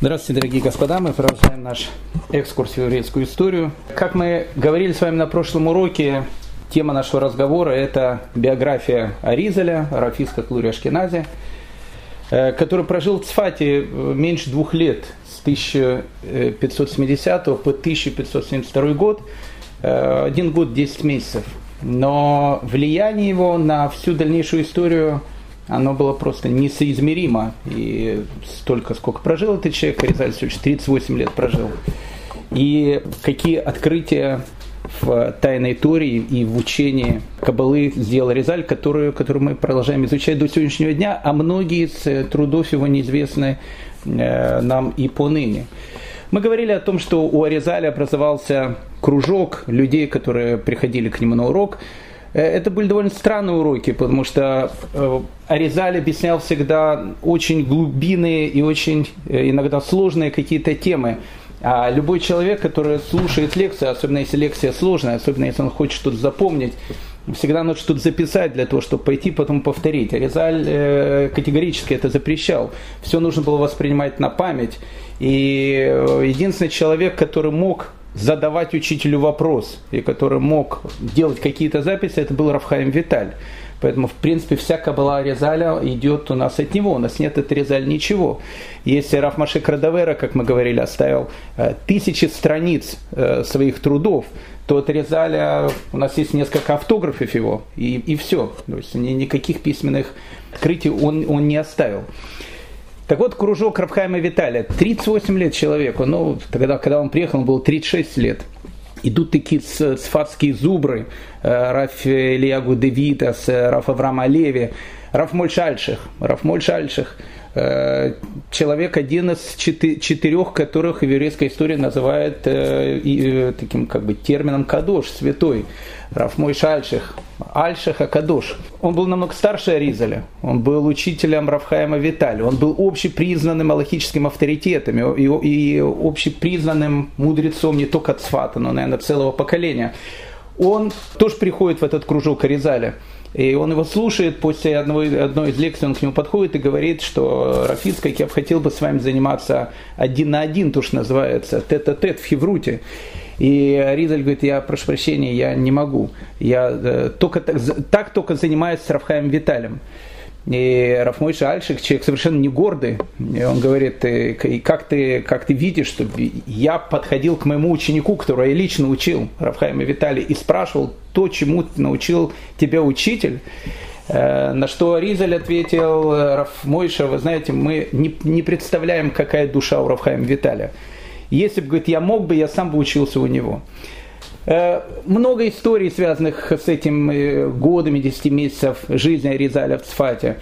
Здравствуйте, дорогие господа. Мы продолжаем наш экскурс в еврейскую историю. Как мы говорили с вами на прошлом уроке, тема нашего разговора – это биография Аризаля, Рафиска Клури Ашкенази, э, который прожил в Цфате э, меньше двух лет, с 1570 по 1572 год, э, один год 10 месяцев. Но влияние его на всю дальнейшую историю – оно было просто несоизмеримо. И столько, сколько прожил этот человек, Аризаль 38 лет прожил. И какие открытия в тайной Торе и в учении Кабалы сделал Резаль, которую, которую мы продолжаем изучать до сегодняшнего дня, а многие из трудов его неизвестны э, нам и поныне. Мы говорили о том, что у Аризаля образовался кружок людей, которые приходили к нему на урок – это были довольно странные уроки, потому что э, Аризаль объяснял всегда очень глубинные и очень э, иногда сложные какие-то темы. А любой человек, который слушает лекцию, особенно если лекция сложная, особенно если он хочет что-то запомнить, всегда нужно что-то записать для того, чтобы пойти потом повторить. Аризаль э, категорически это запрещал. Все нужно было воспринимать на память. И единственный человек, который мог задавать учителю вопрос, и который мог делать какие-то записи, это был Рафхаим Виталь. Поэтому, в принципе, вся Кабала Резаля идет у нас от него. У нас нет от Резаль ничего. Если Раф Маши Крадавера, как мы говорили, оставил э, тысячи страниц э, своих трудов, то от Резаля у нас есть несколько автографов его, и, и все. То есть никаких письменных открытий он, он не оставил. Так вот, кружок Рабхайма Виталия, 38 лет человеку, ну, тогда, когда он приехал, он был 36 лет. Идут такие цфатские зубры, э, Раф Ильягу Девитас, Раф Авраам Алеви, Раф Мольшальших, Раф Мольшальших – Э, человек один из четырех, которых в еврейской истории называют э, э, таким как бы термином кадош, святой. Рафмой Шальших, Альшиха Кадош. Он был намного старше Аризаля, он был учителем Рафхаема Витали, он был общепризнанным аллахическим авторитетом и, и общепризнанным мудрецом не только Цфата, но, наверное, целого поколения. Он тоже приходит в этот кружок Аризаля. И он его слушает, после одной, одной из лекций он к нему подходит и говорит, что Рафиц, как я бы хотел бы с вами заниматься один на один, то, что называется, тет-а-тет в Хевруте. И Ризаль говорит, я прошу прощения, я не могу. Я э, только, так, так только занимаюсь с Рафхаем Виталем. И Рафмойша Альшик, человек совершенно не гордый, он говорит, и как ты, как ты видишь, что я подходил к моему ученику, которого я лично учил, Рафхайма Виталий, и спрашивал то, чему научил тебя учитель, э, на что Ризаль ответил, Рафмойша, вы знаете, мы не, не представляем, какая душа у Рафхайма Виталия. Если бы, говорит, я мог бы, я сам бы учился у него. Э, много историй, связанных с этим э, годами, 10 месяцев жизни Ризаля в Цфате,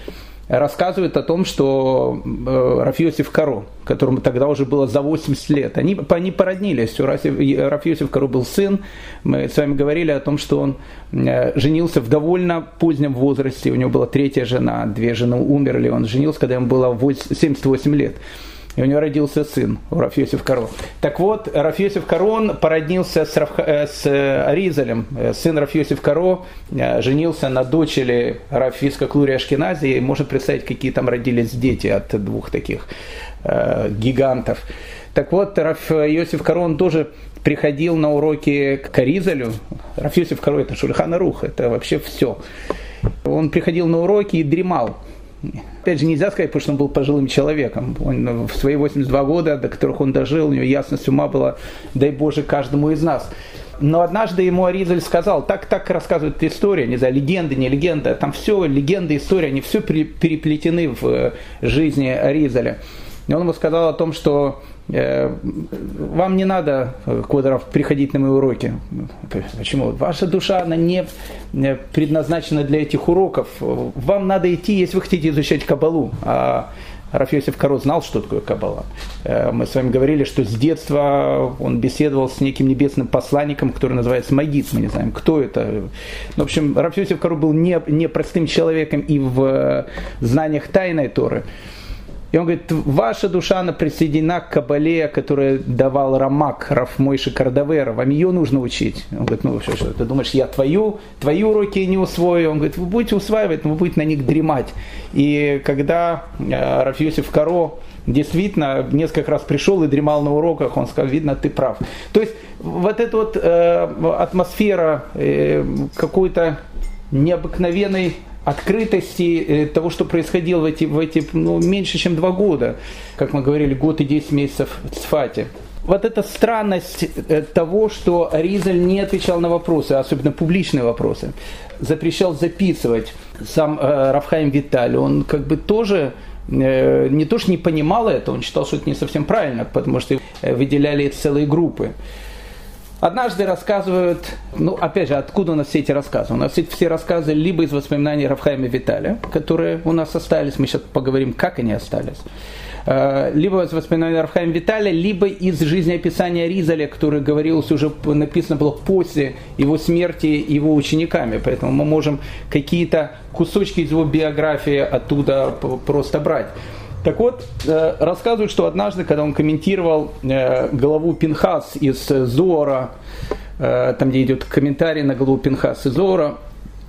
рассказывают о том, что э, Рафиосиф Каро, которому тогда уже было за 80 лет, они, они породнились. У Рафиосиф Каро был сын. Мы с вами говорили о том, что он женился в довольно позднем возрасте. У него была третья жена, две жены умерли. Он женился, когда ему было 78 лет и у него родился сын, у Рафьосиф. Так вот, Рафьосиф Карон породнился с, Раф, э, с э, Аризалем, э, сын Рафьосиф Каро, женился на дочери Рафиска Клури Ашкенази, и можно представить, какие там родились дети от двух таких э, гигантов. Так вот, Раф Йосиф Карон тоже приходил на уроки к Аризалю. Раф Каро это Шульхана Рух, это вообще все. Он приходил на уроки и дремал. Опять же, нельзя сказать, потому что он был пожилым человеком. Он в свои 82 года, до которых он дожил, у него ясность ума была, дай Боже, каждому из нас. Но однажды ему Аризаль сказал, так, так рассказывает история, не знаю, легенды, не легенда, там все, легенды, история, они все переплетены в э, жизни Аризаля. И он ему сказал о том, что вам не надо, э, Квадров, приходить на мои уроки. Почему? Ваша душа, она не предназначена для этих уроков. Вам надо идти, если вы хотите изучать Кабалу. А Рафиосиф Каро знал, что такое Кабала. Э, мы с вами говорили, что с детства он беседовал с неким небесным посланником, который называется Магит. Мы не знаем, кто это. В общем, Рафиосиф Каро был не простым человеком и в знаниях тайной Торы. И он говорит, ваша душа, она присоединена к Кабале, которую давал Рамак, Рафмойши Кардавера, вам ее нужно учить. Он говорит, ну что, что, ты думаешь, я твою, твои уроки не усвою? Он говорит, вы будете усваивать, но вы будете на них дремать. И когда э, Раф Каро действительно несколько раз пришел и дремал на уроках, он сказал, видно, ты прав. То есть вот эта вот э, атмосфера э, какой-то необыкновенной открытости э, того, что происходило в эти, в эти ну, меньше, чем два года, как мы говорили, год и 10 месяцев в Цфате. Вот эта странность э, того, что Ризель не отвечал на вопросы, особенно публичные вопросы, запрещал записывать сам э, Рафхайм Виталий, он как бы тоже э, не то что не понимал это, он считал, что это не совсем правильно, потому что выделяли целые группы. Однажды рассказывают, ну, опять же, откуда у нас все эти рассказы? У нас все рассказы либо из воспоминаний Рафхайма Виталия, которые у нас остались, мы сейчас поговорим, как они остались, э, либо из воспоминаний Рафхайма Виталия, либо из жизнеописания Ризаля, который говорилось уже, написано было после его смерти его учениками, поэтому мы можем какие-то кусочки из его биографии оттуда просто брать. Так вот, э, рассказывают, что однажды, когда он комментировал э, главу Пинхас из Зора, э, там, где идет комментарий на главу Пинхас из Зора,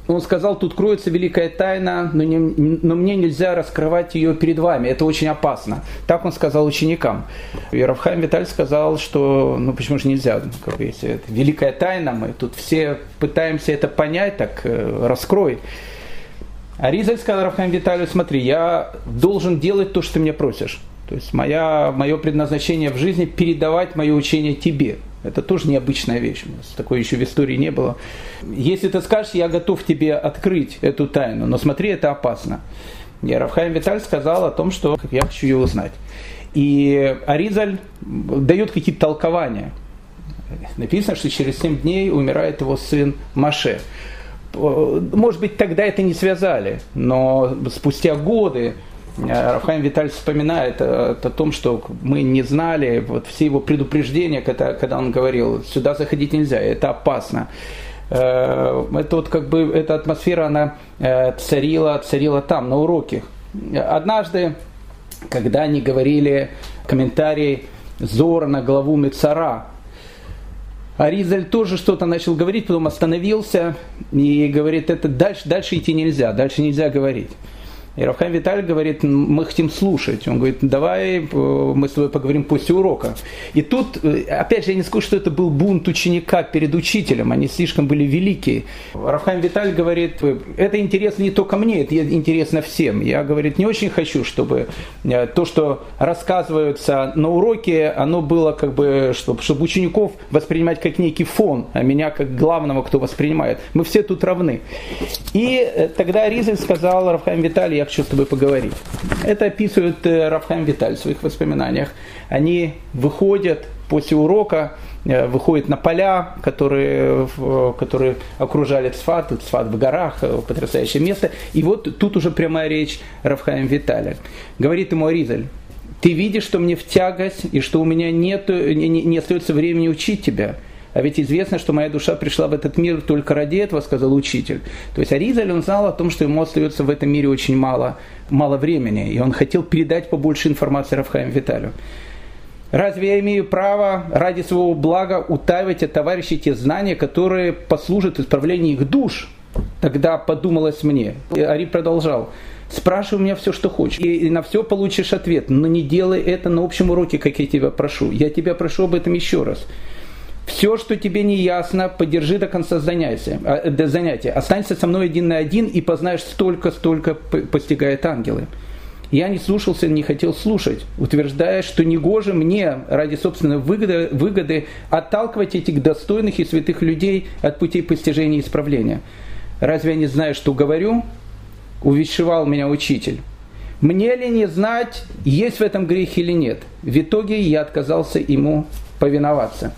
он сказал, тут кроется великая тайна, но, не, но мне нельзя раскрывать ее перед вами, это очень опасно. Так он сказал ученикам. И Равхайм Виталь сказал, что ну почему же нельзя, если это великая тайна, мы тут все пытаемся это понять, так раскрой. А Ризаль сказал Рафхайм Виталию, смотри, я должен делать то, что ты меня просишь. То есть моя, мое предназначение в жизни передавать мое учение тебе. Это тоже необычная вещь. У нас такой еще в истории не было. Если ты скажешь, я готов тебе открыть эту тайну, но смотри, это опасно. И Рафхайм Виталь сказал о том, что я хочу ее узнать. И Аризаль дает какие-то толкования. Написано, что через 7 дней умирает его сын Маше. Может быть, тогда это не связали, но спустя годы э, Рафхайм Виталь вспоминает о, о том, что мы не знали, вот все его предупреждения, когда, когда он говорил, сюда заходить нельзя, это опасно. Э, это вот как бы, эта атмосфера, она э, царила, царила там, на уроке. Однажды, когда они говорили комментарий Зора на главу Мецара, Аризаль тоже что-то начал говорить, потом остановился и говорит, это дальше, дальше идти нельзя, дальше нельзя говорить. И Рафхайм Виталий говорит, мы хотим слушать. Он говорит, давай э, мы с тобой поговорим после урока. И тут, э, опять же, я не скажу, что это был бунт ученика перед учителем, они слишком были великие. Рафхайм Виталий говорит, это интересно не только мне, это интересно всем. Я, говорит, не очень хочу, чтобы э, то, что рассказывается на уроке, оно было как бы, чтобы, чтобы учеников воспринимать как некий фон, а меня как главного, кто воспринимает. Мы все тут равны. И тогда Ризель сказал Рафхайм Виталий, хочу с тобой поговорить. Это описывает э, Рафхайм Виталь в своих воспоминаниях. Они выходят после урока, э, выходят на поля, которые, которые окружали Цфат, Цфат в горах, э, потрясающее место. И вот тут уже прямая речь Рафхаем Виталя. Говорит ему Аризаль, ты видишь, что мне в тягость, и что у меня нет, не, не остается времени учить тебя. А ведь известно, что моя душа пришла в этот мир только ради этого, сказал учитель. То есть Аризаль, он знал о том, что ему остается в этом мире очень мало, мало времени, и он хотел передать побольше информации Рафхаим Виталию. Разве я имею право ради своего блага утаивать от товарищей те знания, которые послужат исправлению их душ? Тогда подумалось мне. И Ари продолжал. Спрашивай меня все, что хочешь. И на все получишь ответ. Но не делай это на общем уроке, как я тебя прошу. Я тебя прошу об этом еще раз. Все, что тебе не ясно, подержи до конца занятия, а, до занятия. Останься со мной один на один и познаешь столько, столько постигает ангелы. Я не слушался, не хотел слушать, утверждая, что негоже мне ради собственной выгоды, выгоды отталкивать этих достойных и святых людей от путей постижения и исправления. Разве я не знаю, что говорю? Увещевал меня учитель. Мне ли не знать, есть в этом грех или нет? В итоге я отказался ему повиноваться.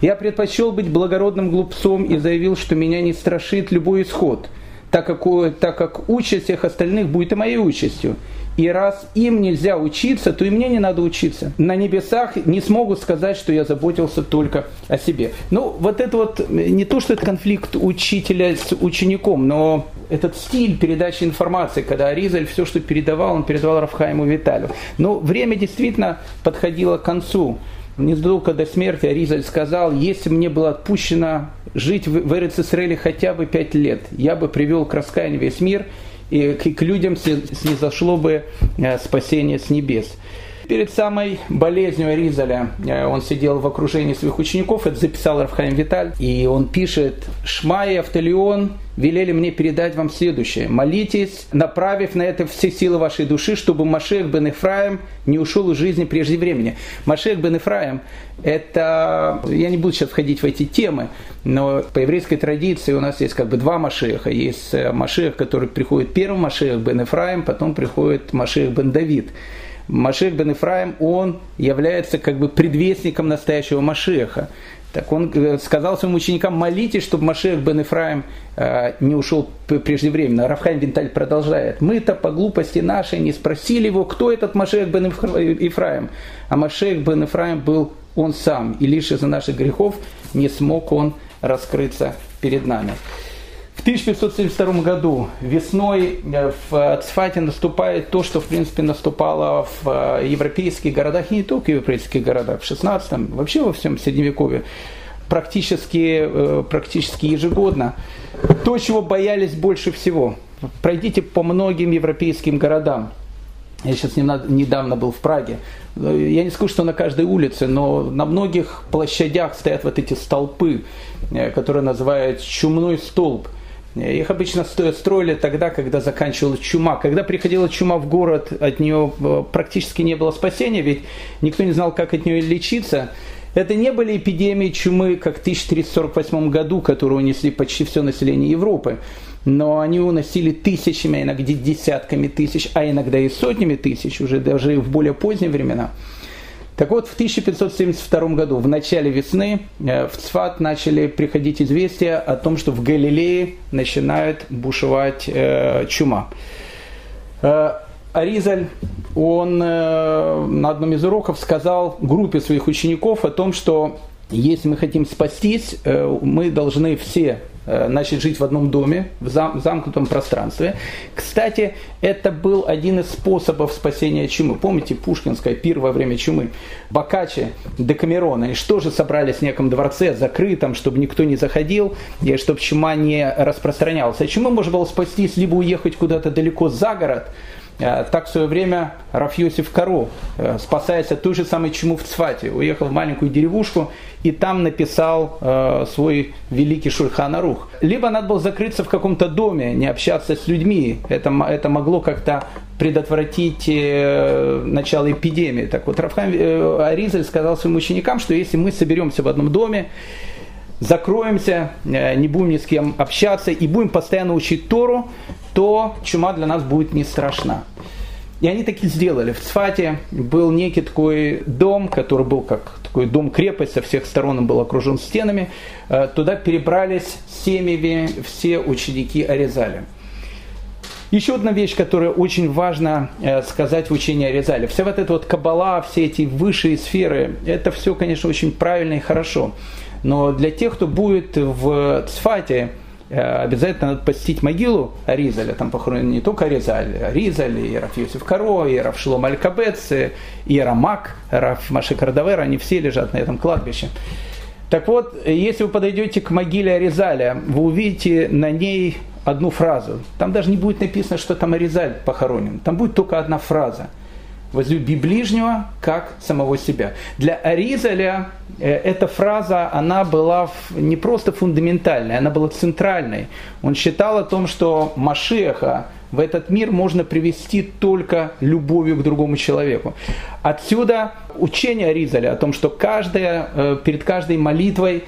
Я предпочел быть благородным глупцом и заявил, что меня не страшит любой исход, так как, так как участь всех остальных будет и моей участью. И раз им нельзя учиться, то и мне не надо учиться. На небесах не смогут сказать, что я заботился только о себе. Ну, вот это вот не то, что это конфликт учителя с учеником, но этот стиль передачи информации, когда Аризаль все, что передавал, он передавал Рафхайму Виталю. Но время действительно подходило к концу незадолго до смерти Аризаль сказал, если мне было отпущено жить в, в Эрицисреле хотя бы пять лет, я бы привел к раскаянию весь мир, и к, к людям снизошло бы э, спасение с небес. Перед самой болезнью Аризаля э, он сидел в окружении своих учеников, это записал Рафхайм Виталь, и он пишет «Шма и Автолион велели мне передать вам следующее. Молитесь, направив на это все силы вашей души, чтобы Машех бен Ифраим не ушел из жизни прежде времени». Машех бен Ифраим – это... Я не буду сейчас входить в эти темы, но по еврейской традиции у нас есть как бы два Машеха. Есть э, Машех, который приходит первым, Машех бен Ифраим, потом приходит Машех бен Давид. Машех бен Ифраим, он является как бы предвестником настоящего Машеха. Так он э, сказал своим ученикам, молитесь, чтобы Машех бен Ифраим э, не ушел преждевременно. Рафхайм Винталь продолжает. Мы-то по глупости нашей не спросили его, кто этот Машех бен Ифраим. А Машех бен Ифраим был он сам. И лишь из-за наших грехов не смог он раскрыться перед нами. В 1572 году весной э, в Цфате наступает то, что в принципе наступало в э, европейских городах, и не только в европейских городах, в 16 вообще во всем Средневековье, практически, э, практически ежегодно. То, чего боялись больше всего. Пройдите по многим европейским городам. Я сейчас недавно был в Праге. Я не скажу, что на каждой улице, но на многих площадях стоят вот эти столпы, которые называют чумной столб – их обычно строили тогда, когда заканчивалась чума. Когда приходила чума в город, от нее э, практически не было спасения, ведь никто не знал, как от нее лечиться. Это не были эпидемии чумы, как в 1348 году, которые унесли почти все население Европы. Но они уносили тысячами, иногда десятками тысяч, а иногда и сотнями тысяч, уже даже в более поздние времена. Так вот, в 1572 году, в начале весны, э, в Цфат начали приходить известия о том, что в Галилее начинает бушевать э, чума. Э, Аризаль, он э, на одном из уроков сказал группе своих учеников о том, что если мы хотим спастись, э, мы должны все Э, начать жить в одном доме, в зам, замкнутом пространстве. Кстати, это был один из способов спасения чумы. Помните Пушкинская пир во время чумы? Бокачи, Декамерон, они что же собрались в неком дворце закрытом, чтобы никто не заходил, и чтобы чума не распространялась. А чумы можно было спастись, либо уехать куда-то далеко за город, Э, так в свое время Рафьосиф Каро, э, спасаясь от той же самой чумы в Цфате, уехал в маленькую деревушку и там написал э, свой великий Шульхан Арух. Либо надо было закрыться в каком-то доме, не общаться с людьми. Это, это могло как-то предотвратить э, начало эпидемии. Так вот, Рафхам э, Аризаль сказал своим ученикам, что если мы соберемся в одном доме, закроемся, э, не будем ни с кем общаться и будем постоянно учить Тору, то чума для нас будет не страшна. И они таки сделали. В Цфате был некий такой дом, который был как такой дом-крепость, со всех сторон он был окружен стенами. Э, туда перебрались семьями все ученики Аризаля. Еще одна вещь, которая очень важно э, сказать в учении Аризаля. Вся вот эта вот кабала, все эти высшие сферы, это все, конечно, очень правильно и хорошо. Но для тех, кто будет в Цфате, обязательно надо посетить могилу Аризаля, там похоронен не только Аризаль, Аризаль, и Раф Йосиф Каро, и Раф Шлом Аль-Кабец, и Рамак, Раф Маши Кардавер, они все лежат на этом кладбище. Так вот, если вы подойдете к могиле Аризаля, вы увидите на ней одну фразу. Там даже не будет написано, что там Аризаль похоронен. Там будет только одна фраза – возлюби ближнего, как самого себя. Для Аризаля э, эта фраза, она была не просто фундаментальной, она была центральной. Он считал о том, что Машеха в этот мир можно привести только любовью к другому человеку. Отсюда учение Аризаля о том, что каждая, э, перед каждой молитвой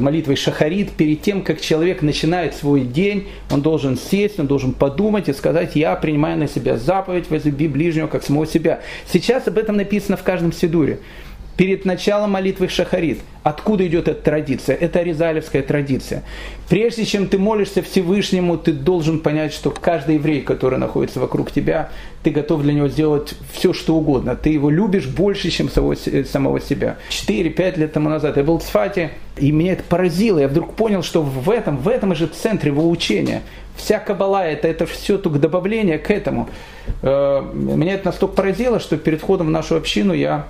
молитвой шахарит, перед тем, как человек начинает свой день, он должен сесть, он должен подумать и сказать, я принимаю на себя заповедь, возлюби ближнего, как самого себя. Сейчас об этом написано в каждом седуре перед началом молитвы Шахарит. Откуда идет эта традиция? Это аризалевская традиция. Прежде чем ты молишься Всевышнему, ты должен понять, что каждый еврей, который находится вокруг тебя, ты готов для него сделать все, что угодно. Ты его любишь больше, чем самого, самого себя. 4-5 лет тому назад я был в Сфате, и меня это поразило. Я вдруг понял, что в этом, в этом же центре его учения. Вся кабала это, это все только добавление к этому. Э, меня это настолько поразило, что перед входом в нашу общину я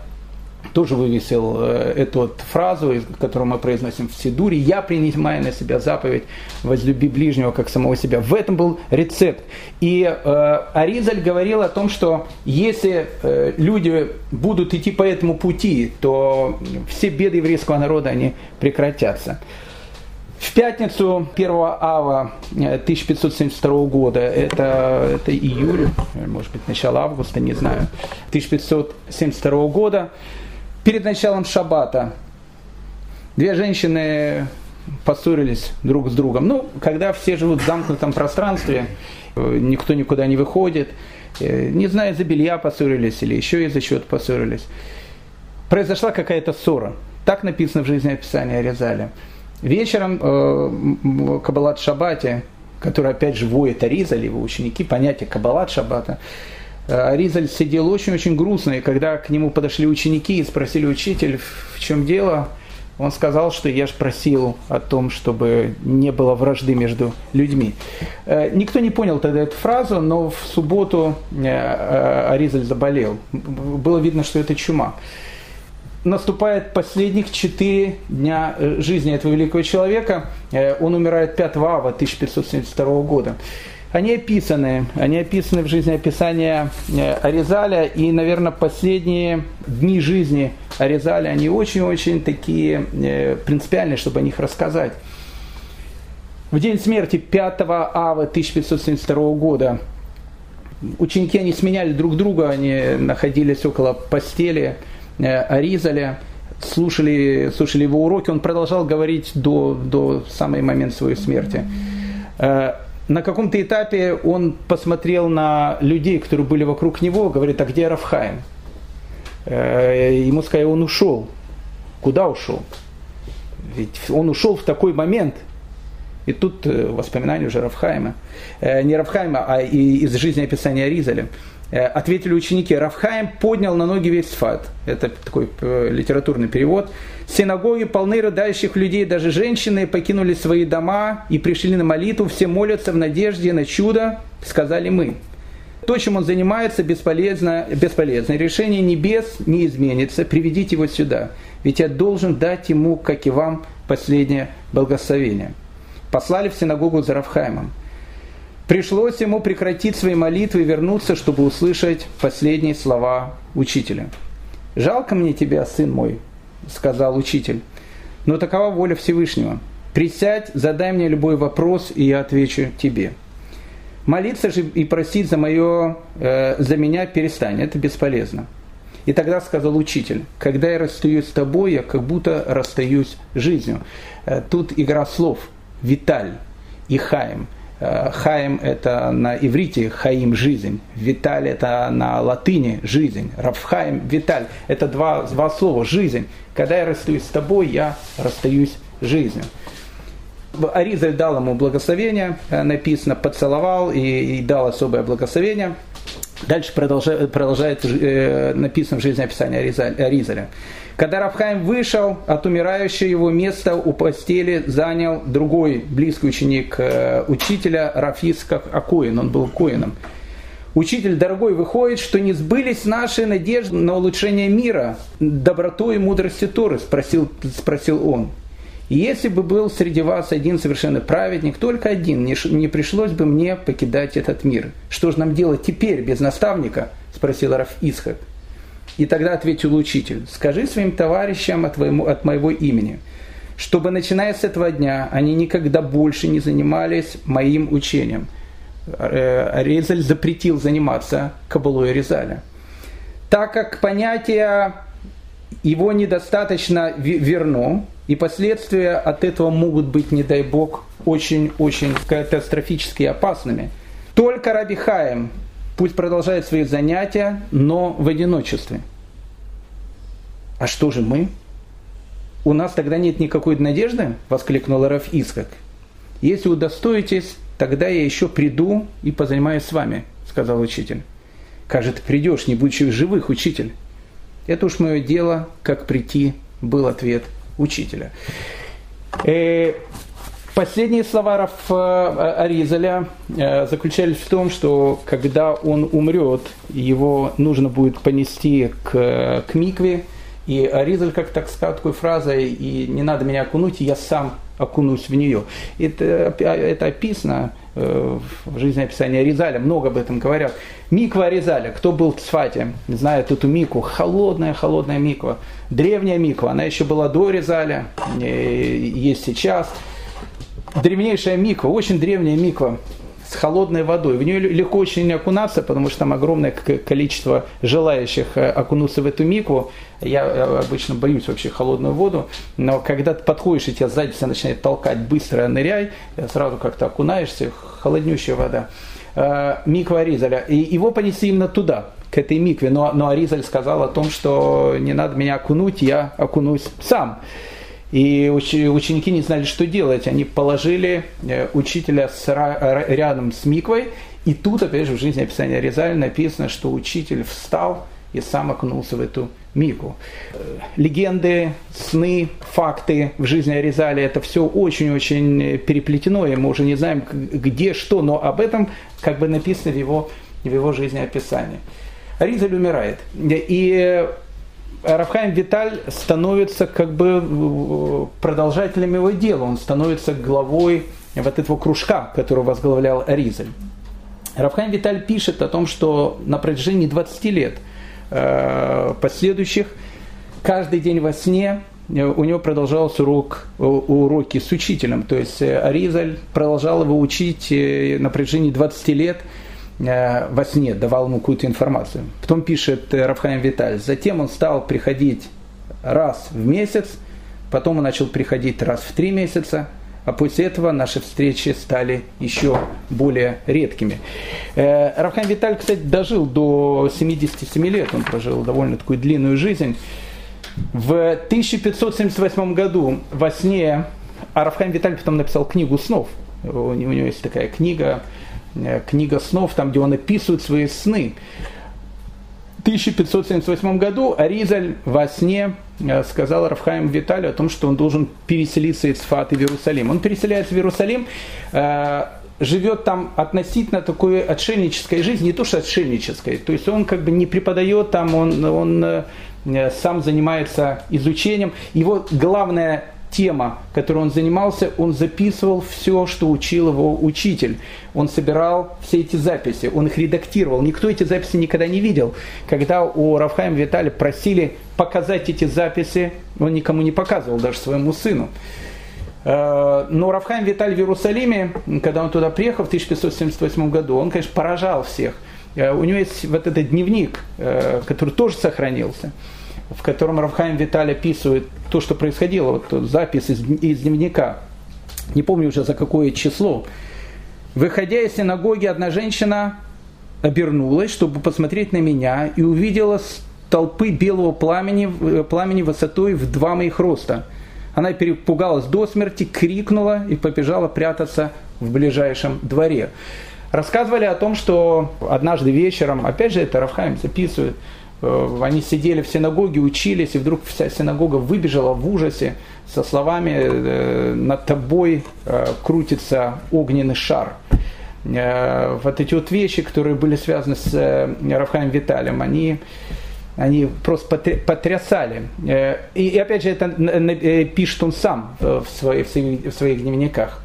тоже вывесил э, эту вот фразу, которую мы произносим в Сидуре, «Я принимаю на себя заповедь, возлюби ближнего, как самого себя». В этом был рецепт. И э, Аризаль говорил о том, что если э, люди будут идти по этому пути, то все беды еврейского народа, они прекратятся. В пятницу 1 ава 1572 э, года, это, это июль, может быть, начало августа, не знаю, 1572 года, перед началом шаббата две женщины поссорились друг с другом. Ну, когда все живут в замкнутом пространстве, э, никто никуда не выходит, э, не знаю, из-за белья поссорились или еще из-за чего-то поссорились. Произошла какая-то ссора. Так написано в жизнеописании Аризаля. Вечером э, Кабалат Шабате, который опять же воет Аризаль, его ученики, понятие Кабалат Шабата, Э, Ризаль сидел очень-очень грустно, и когда к нему подошли ученики и спросили учитель, в чем дело, он сказал, что я же просил о том, чтобы не было вражды между людьми. Э, никто не понял тогда эту фразу, но в субботу э, Аризаль заболел. Было видно, что это чума. Наступает последних четыре дня жизни этого великого человека. Он умирает 5 ава 1572 года. Они описаны, они описаны в жизнеописании э, Аризаля, и, наверное, последние дни жизни Аризаля, они очень-очень такие э, принципиальные, чтобы о них рассказать. В день смерти 5 ава 1572 года ученики, они сменяли друг друга, они находились около постели э, Аризаля, слушали, слушали его уроки, он продолжал говорить до, до самого момента своей смерти на каком-то этапе он посмотрел на людей, которые были вокруг него, говорит, а где Рафхайм? Э, ему сказали, он ушел. Куда ушел? Ведь он ушел в такой момент. И тут э, воспоминания уже Рафхайма. Э, не Рафхайма, а из жизни описания Ризаля. Э, ответили ученики, Рафхаим поднял на ноги весь Сфат. Это такой э, литературный перевод. Синагоги полны рыдающих людей, даже женщины покинули свои дома и пришли на молитву, все молятся в надежде на чудо, сказали мы. То, чем он занимается, бесполезно, бесполезно. Решение небес не изменится, приведите его сюда. Ведь я должен дать ему, как и вам, последнее благословение. Послали в синагогу за Рафхаймом. Пришлось ему прекратить свои молитвы и вернуться, чтобы услышать последние слова учителя. «Жалко мне тебя, сын мой», — сказал учитель, — «но такова воля Всевышнего. Присядь, задай мне любой вопрос, и я отвечу тебе». Молиться же и просить за, мое, э, за меня перестань, это бесполезно. И тогда сказал учитель, когда я расстаюсь с тобой, я как будто расстаюсь с жизнью. Э, тут игра слов. Виталь и Э, Хаим – это на иврите Хаим – жизнь. Виталь – это на латыни жизнь. Рафхаим – Виталь – это два, два слова – жизнь. Когда я расстаюсь с тобой, я расстаюсь с жизнью. Аризаль дал ему благословение, э, написано, поцеловал и, и дал особое благословение. Дальше продолжает, продолжает э, написано в жизни описания Аризаля. Когда Рафхайм вышел от умирающего, его место у постели занял другой близкий ученик э, учителя Рафис Акоин, он был коином. Учитель дорогой, выходит, что не сбылись наши надежды на улучшение мира, добротой и мудрости Торы, спросил, спросил он. Если бы был среди вас один совершенно праведник, только один, не, не пришлось бы мне покидать этот мир. Что же нам делать теперь без наставника? Спросил Раф Исхак. И тогда ответил учитель, скажи своим товарищам от, твоему, от моего имени, чтобы начиная с этого дня они никогда больше не занимались моим учением. Э, Резаль запретил заниматься Кабалой Резаля. Так как понятие его недостаточно верно, и последствия от этого могут быть, не дай бог, очень-очень катастрофически опасными. Только Раби Хаим Пусть продолжает свои занятия, но в одиночестве. А что же мы? У нас тогда нет никакой надежды, воскликнул Раф Искак. Если удостоитесь, тогда я еще приду и позанимаюсь с вами, сказал учитель. Как же ты придешь, не будучи живых, учитель? Это уж мое дело, как прийти, был ответ учителя. Э, Последние слова э, Аризаля э, заключались в том, что когда он умрет, его нужно будет понести к, к микве, И Аризаль как так сказал такой фразой, и не надо меня окунуть, я сам окунусь в нее. Это, это описано э, в жизни описания Аризаля, много об этом говорят. Миква Аризаля, кто был в Цфате, знает эту микву, холодная-холодная миква, древняя миква, она еще была до Аризаля, есть сейчас. Древнейшая миква, очень древняя миква, с холодной водой. В нее легко очень окунаться, потому что там огромное количество желающих э, окунуться в эту микву. Я э, обычно боюсь вообще холодную воду, но когда ты подходишь и тебя сзади все начинает толкать, быстро ныряй, э, сразу как-то окунаешься, холоднющая вода. Миква Аризаля. И его понесли именно туда, к этой микве. Но, но Аризаль сказал о том, что не надо меня окунуть, я окунусь сам. И ученики не знали, что делать. Они положили э, учителя рядом с Миквой. И тут, опять же, в жизни описания Резаля написано, что учитель встал и сам окунулся в эту Мику. Э, легенды, сны, факты в жизни Аризаля, это все очень-очень переплетено, и мы уже не знаем, где что, но об этом как бы написано в его, в его жизнеописании. Аризаль умирает. И Рафхайм Виталь становится как бы э, продолжателем его дела, он становится главой вот этого кружка, который возглавлял Аризель. Рафхайм Виталь пишет о том, что на протяжении 20 лет э, последующих каждый день во сне э, у него продолжался урок, уроки с учителем. То есть Аризаль продолжал его учить на протяжении 20 лет – во сне давал ему какую-то информацию. Потом пишет э, Рафхаим Виталь, затем он стал приходить раз в месяц, потом он начал приходить раз в три месяца, а после этого наши встречи стали еще более редкими. Э, Рафхайм Виталь, кстати, дожил до 77 лет, он прожил довольно такую длинную жизнь. В 1578 году во сне, а Рафхайм Виталь потом написал книгу снов, у него есть такая книга, Э, книга снов, там, где он описывает свои сны. В 1578 году Аризаль во сне э, сказал Рафхаим Виталию о том, что он должен переселиться из Фаты в Иерусалим. Он переселяется в Иерусалим, э, живет там относительно такой отшельнической жизни, не то что отшельнической, то есть он как бы не преподает там, он, он сам занимается изучением. Его главная тема, которой он занимался, он записывал все, что учил его учитель. Он собирал все эти записи, он их редактировал. Никто эти записи никогда не видел. Когда у Равхайма Витали просили показать эти записи, он никому не показывал, даже своему сыну. Э, но Равхайм Виталь в Иерусалиме, когда он туда приехал в 1578 году, он, конечно, поражал всех. Э, у него есть вот этот дневник, э, который тоже сохранился в котором Равхайм Виталий описывает то, что происходило, вот запись из, из дневника. Не помню уже за какое число. Выходя из синагоги, одна женщина обернулась, чтобы посмотреть на меня, и увидела толпы белого пламени, э, пламени высотой в два моих роста. Она перепугалась до смерти, крикнула и побежала прятаться в ближайшем дворе. Рассказывали о том, что однажды вечером, опять же это Рафхайм записывает, они сидели в синагоге, учились, и вдруг вся синагога выбежала в ужасе со словами э, «над тобой э, крутится огненный шар». Вот эти вот вещи, которые были связаны с Рафхаем Виталием, они, они просто потрясали. И, опять же, это пишет он сам в своих, в своих дневниках.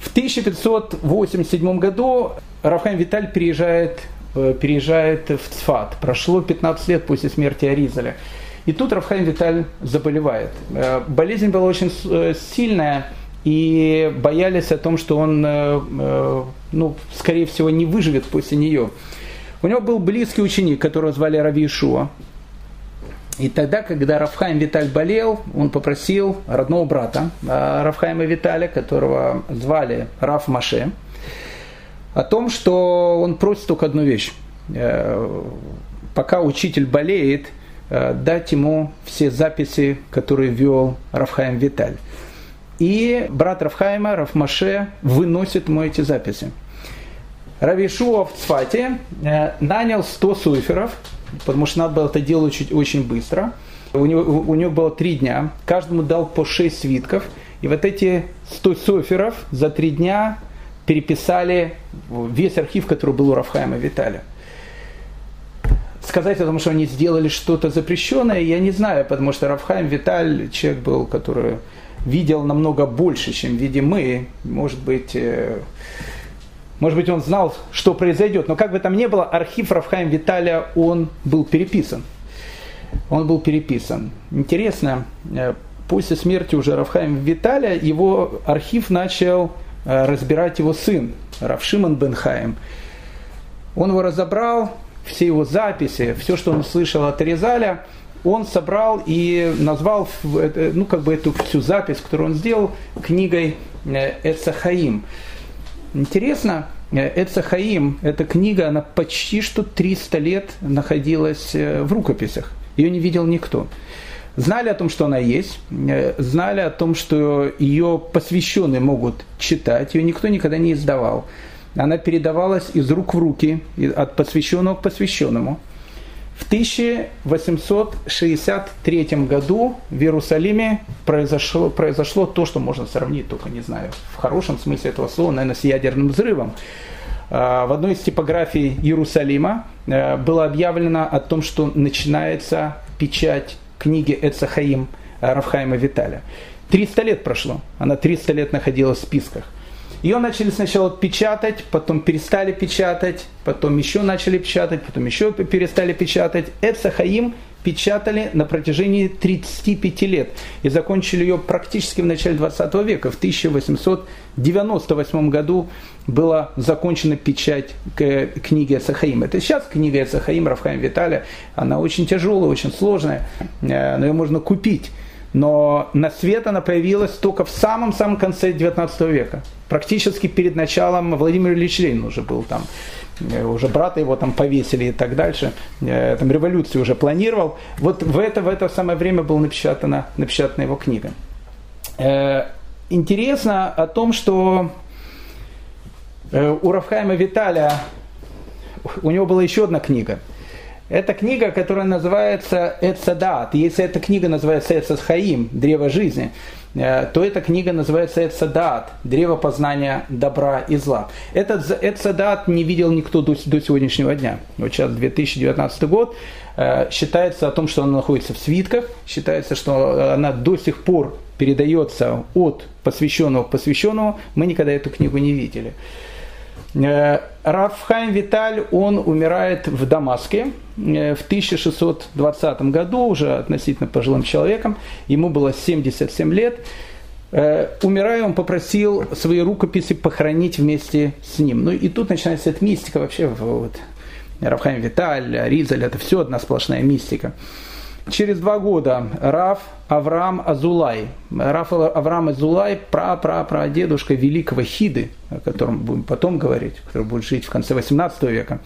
В 1587 году Рафхайм Виталь приезжает Э, переезжает в Цфат. Прошло 15 лет после смерти Аризаля. И тут Рафхайм Виталь заболевает. Э, болезнь была очень э, сильная, и боялись о том, что он, ну, скорее всего, не выживет после нее. У него был близкий ученик, которого звали Рави Ишуа. И тогда, когда Рафхайм Виталь болел, он попросил родного брата Рафхайма Виталя, которого звали Раф Маше, о том, что он просит только одну вещь. Э, пока учитель болеет, э, дать ему все записи, которые вел Рафхайм Виталь. И брат Рафхайма, Рафмаше, выносит ему эти записи. Равишуа в Цфате э, нанял 100 суферов, потому что надо было это делать очень, очень быстро. У него, у него было три дня, каждому дал по 6 свитков. И вот эти 100 суферов за три дня переписали весь архив, который был у Рафхайма Виталия. сказать о том, что они сделали что-то запрещенное, я не знаю, потому что Рафхайм Виталь человек был, который видел намного больше, чем видим мы. Может быть, э, может быть, он знал, что произойдет. Но как бы там ни было, архив Рафхайм Виталия, он был переписан. Он был переписан. Интересно, э, после смерти уже Рафхайм Виталия, его архив начал разбирать его сын, Равшиман Бенхайм. Он его разобрал, все его записи, все, что он слышал от Резаля, он собрал и назвал ну, как бы эту всю запись, которую он сделал, книгой э, Эцахаим. Интересно, э, Эцахаим, эта книга, она почти что 300 лет находилась э, в рукописях. Ее не видел никто. Знали о том, что она есть, знали о том, что ее посвященные могут читать, ее никто никогда не издавал. Она передавалась из рук в руки, от посвященного к посвященному. В 1863 году в Иерусалиме произошло, произошло то, что можно сравнить, только не знаю, в хорошем смысле этого слова, наверное, с ядерным взрывом. А, в одной из типографий Иерусалима э, было объявлено о том, что начинается печать книги Эцахаим Равхайма Виталя. 300 лет прошло, она 300 лет находилась в списках. Ее начали сначала печатать, потом перестали печатать, потом еще начали печатать, потом еще перестали печатать. Эцахаим печатали на протяжении 35 лет и закончили ее практически в начале 20 века. В 1898 году была закончена печать книги Эцахаим. Это сейчас книга Эцахаим Рафхаим Виталя. Она очень тяжелая, очень сложная, э, но ее можно купить но на свет она появилась только в самом-самом конце 19 века. Практически перед началом Владимир Ильич Ленин уже был там, э, уже брата его там повесили и так дальше, э, там революцию уже планировал. Вот в это, в это самое время была напечатана, напечатана его книга. Э, интересно о том, что у Рафхайма Виталия, у него была еще одна книга – это книга, которая называется Эцадат. Если эта книга называется Эцадхаим, Древо жизни, э, то эта книга называется Эцадат, Древо познания добра и зла. Этот Эцадат не видел никто до, до сегодняшнего дня. Вот сейчас 2019 год. Э, считается о том, что она находится в свитках. Считается, что она до сих пор передается от посвященного к посвященному. Мы никогда эту книгу не видели. Э, Рафхайм Виталь, он умирает в Дамаске э, в 1620 году, уже относительно пожилым человеком, ему было 77 лет. Э, умирая, он попросил свои рукописи похоронить вместе с ним. Ну и тут начинается эта мистика вообще. Вот, Рафхайм Виталь, Ризаль, это все одна сплошная мистика. Через два года Раф Авраам Азулай. Раф Авраам Азулай, пра-пра-пра-дедушка великого Хиды, о котором будем потом говорить, который будет жить в конце 18 века.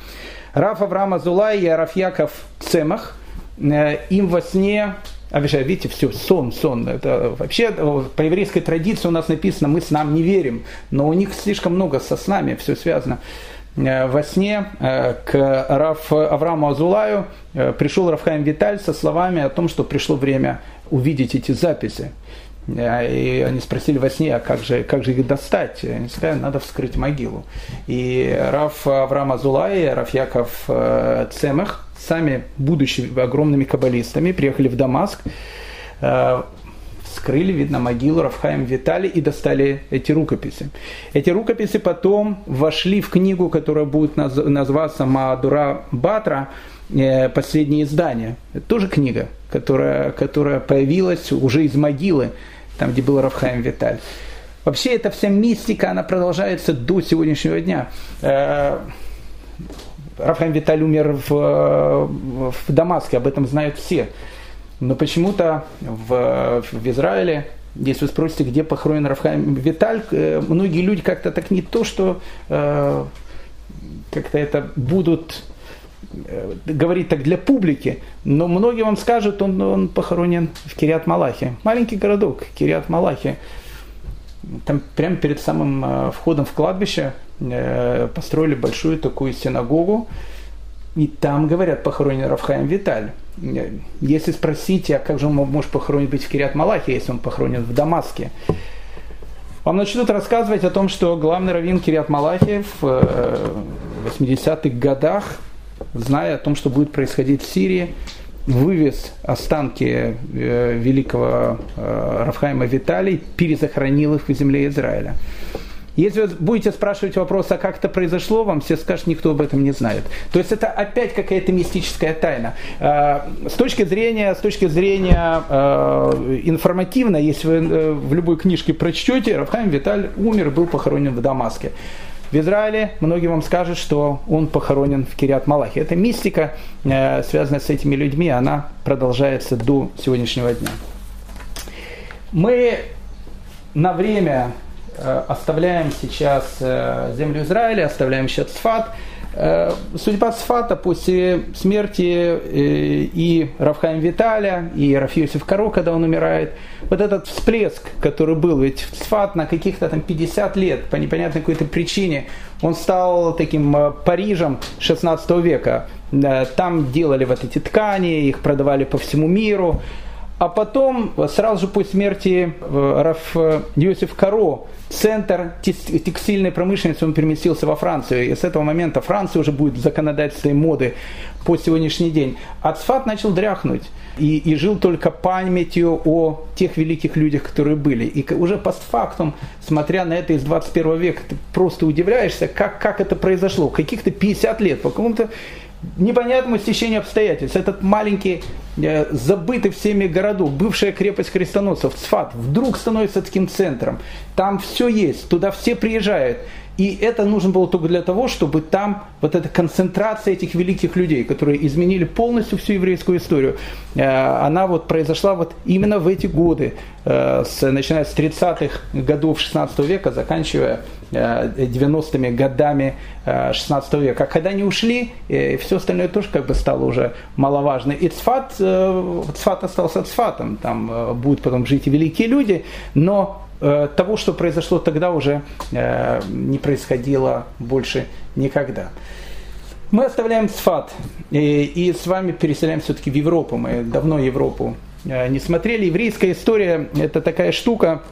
Раф Авраам Азулай и Раф Яков Цемах, э, им во сне а видите, все, сон, сон. Это вообще по еврейской традиции у нас написано, мы с нам не верим, но у них слишком много со снами все связано. Э, во сне э, к Раф Аврааму Азулаю э, пришел Рафхайм Виталь со словами о том, что пришло время увидеть эти записи. И они спросили во сне, а как же, как же их достать? Они сказали, надо вскрыть могилу. И Раф Авраам Азулай и Раф Яков Цемах, сами будучи огромными каббалистами, приехали в Дамаск, вскрыли, видно, могилу Рафхаем Витали и достали эти рукописи. Эти рукописи потом вошли в книгу, которая будет наз- называться Маадура Батра, э, последнее издание. Это тоже книга, которая, которая появилась уже из могилы, там, где был Рафхаем Виталь. Вообще эта вся мистика, она продолжается до сегодняшнего дня. Э, Рафхаим Виталь умер в, в Дамаске, об этом знают все. Но почему-то в, в Израиле, если вы спросите, где похоронен Рафхайм Виталь, э, многие люди как-то так не то, что э, как-то это будут э, говорить так для публики, но многие вам скажут, он, он похоронен в Кириат Малахе. Маленький городок, Кириат Малахе. Там прямо перед самым э, входом в кладбище построили большую такую синагогу, и там, говорят, похоронен Рафхаим Виталь. Если спросите, а как же он может похоронен быть в Кириат Малахе, если он похоронен в Дамаске? Вам начнут рассказывать о том, что главный раввин Кириат Малахи в 80-х э, годах зная о том, что будет происходить в Сирии, вывез останки э, великого э, Рафхайма Виталий, перезахоронил их в земле Израиля. Если вы будете спрашивать вопрос, а как это произошло, вам все скажут, никто об этом не знает. То есть это опять какая-то мистическая тайна. Э, с точки зрения, с точки зрения э, информативно, если вы э, в любой книжке прочтете, Рафхайм Виталь умер, был похоронен в Дамаске. В Израиле многие вам скажут, что он похоронен в Кириат Малахе. Эта мистика, связанная с этими людьми, она продолжается до сегодняшнего дня. Мы на время оставляем сейчас э, землю Израиля, оставляем сейчас Сфат. Э, судьба Сфата после смерти и Равхаим Виталя, и Рафиосиф Каро, когда он умирает, вот этот всплеск, который был, ведь Сфат на каких-то там 50 лет, по непонятной какой-то причине, он стал таким Парижем 16 века. Там делали вот эти ткани, их продавали по всему миру. А потом, сразу же после смерти Раф Йосиф Каро, центр текстильной промышленности он переместился во Францию. И с этого момента Франция уже будет законодательством моды по сегодняшний день. Ацфат начал дряхнуть и, и жил только памятью о тех великих людях, которые были. И уже постфактум, смотря на это из 21 века, ты просто удивляешься, как, как это произошло. Каких-то 50 лет, по какому-то непонятному стечению обстоятельств. Этот маленький, э, забытый всеми городок, бывшая крепость крестоносцев, Цфат, вдруг становится таким центром. Там все есть, туда все приезжают. И это нужно было только для того, чтобы там вот эта концентрация этих великих людей, которые изменили полностью всю еврейскую историю, э, она вот произошла вот именно в эти годы, э, начиная с 30-х годов 16 века, заканчивая 90-ми э, годами 16 века. А когда они ушли, все остальное тоже как бы стало уже маловажно. И Цфат, Цфат остался Цфатом, там будут потом жить и великие люди, но того, что произошло тогда, уже э, не происходило больше никогда. Мы оставляем Сфат и, с вами переселяемся все-таки в Европу. Мы давно Европу э, не смотрели. Еврейская история – это такая штука,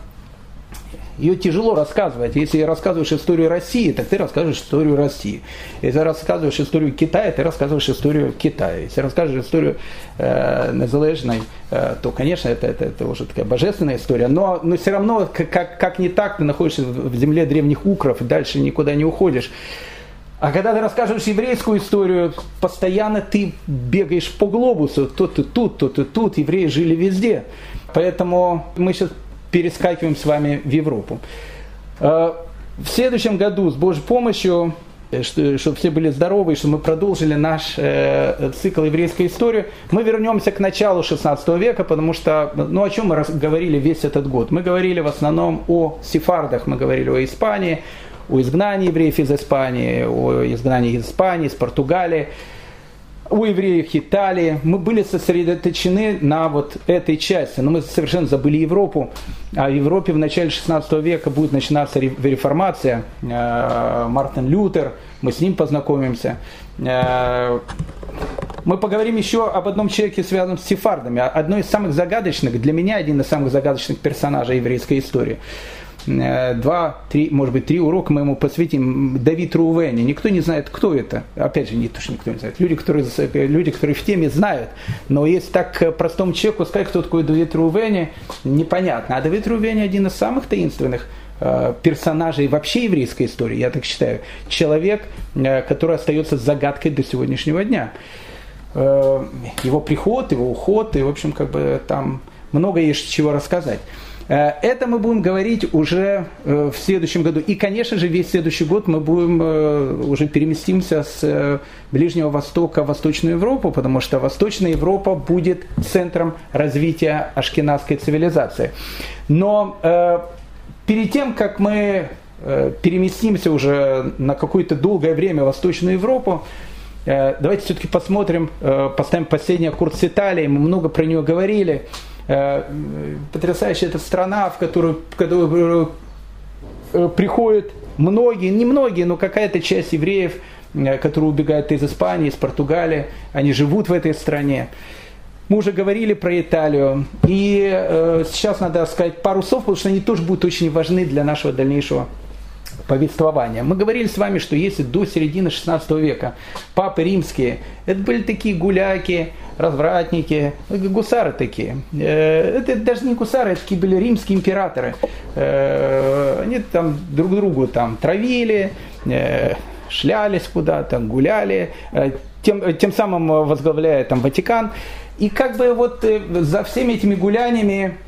ее тяжело рассказывать. Если рассказываешь историю России, так ты рассказываешь историю России. Если рассказываешь историю Китая, ты рассказываешь историю Китая. Если расскажешь историю э, незалежной, э, то, конечно, это, это, это уже такая божественная история. Но, но все равно, как, как не так, ты находишься в земле древних укров, и дальше никуда не уходишь. А когда ты рассказываешь еврейскую историю, постоянно ты бегаешь по глобусу. То ты тут, то ты тут. Евреи жили везде. Поэтому мы сейчас перескакиваем с вами в Европу. Э, в следующем году с Божьей помощью, э, чтобы все были здоровы, чтобы мы продолжили наш э, цикл еврейской истории, мы вернемся к началу 16 века, потому что, ну о чем мы говорили весь этот год? Мы говорили в основном о сефардах, мы говорили о Испании, о изгнании евреев из Испании, о изгнании из Испании, из Португалии у евреев Италии. Мы были сосредоточены на вот этой части, но мы совершенно забыли Европу. А в Европе в начале 16 века будет начинаться реформация. Э, Мартин Лютер, мы с ним познакомимся. Э, мы поговорим еще об одном человеке, связанном с сефардами. Одной из самых загадочных, для меня один из самых загадочных персонажей еврейской истории – два, три, может быть, три урока мы ему посвятим. Давид Рувени. Никто не знает, кто это. Опять же, не то, что никто не знает. Люди, которые, люди, которые в теме знают. Но если так простому человеку сказать, кто такой Давид Рувени, непонятно. А Давид Рувени один из самых таинственных э, персонажей вообще еврейской истории, я так считаю. Человек, э, который остается загадкой до сегодняшнего дня. Его приход, его уход, и, в общем, как бы там много есть чего рассказать. Э, это мы будем говорить уже э, в следующем году. И, конечно же, весь следующий год мы будем э, уже переместимся с Ближнего Востока в Восточную Европу, потому что Восточная Европа будет центром развития ашкенадской цивилизации. Но перед тем, как мы переместимся уже на какое-то долгое время в Восточную Европу, давайте все-таки посмотрим, поставим последний аккорд с Италией, мы много про нее говорили. Э, потрясающая эта страна, в которую, в которую э, приходят многие, не многие, но какая-то часть евреев, э, которые убегают из Испании, из Португалии, они живут в этой стране. Мы уже говорили про Италию, и э, сейчас надо сказать пару слов, потому что они тоже будут очень важны для нашего дальнейшего повествования. Мы говорили с вами, что если до середины 16 века папы римские, это были такие гуляки, развратники, гусары такие. Э, это даже не гусары, это такие были римские императоры. Э, они там друг другу там травили, э, шлялись куда-то, гуляли, тем, тем самым возглавляя там Ватикан. И как бы вот за всеми этими гуляниями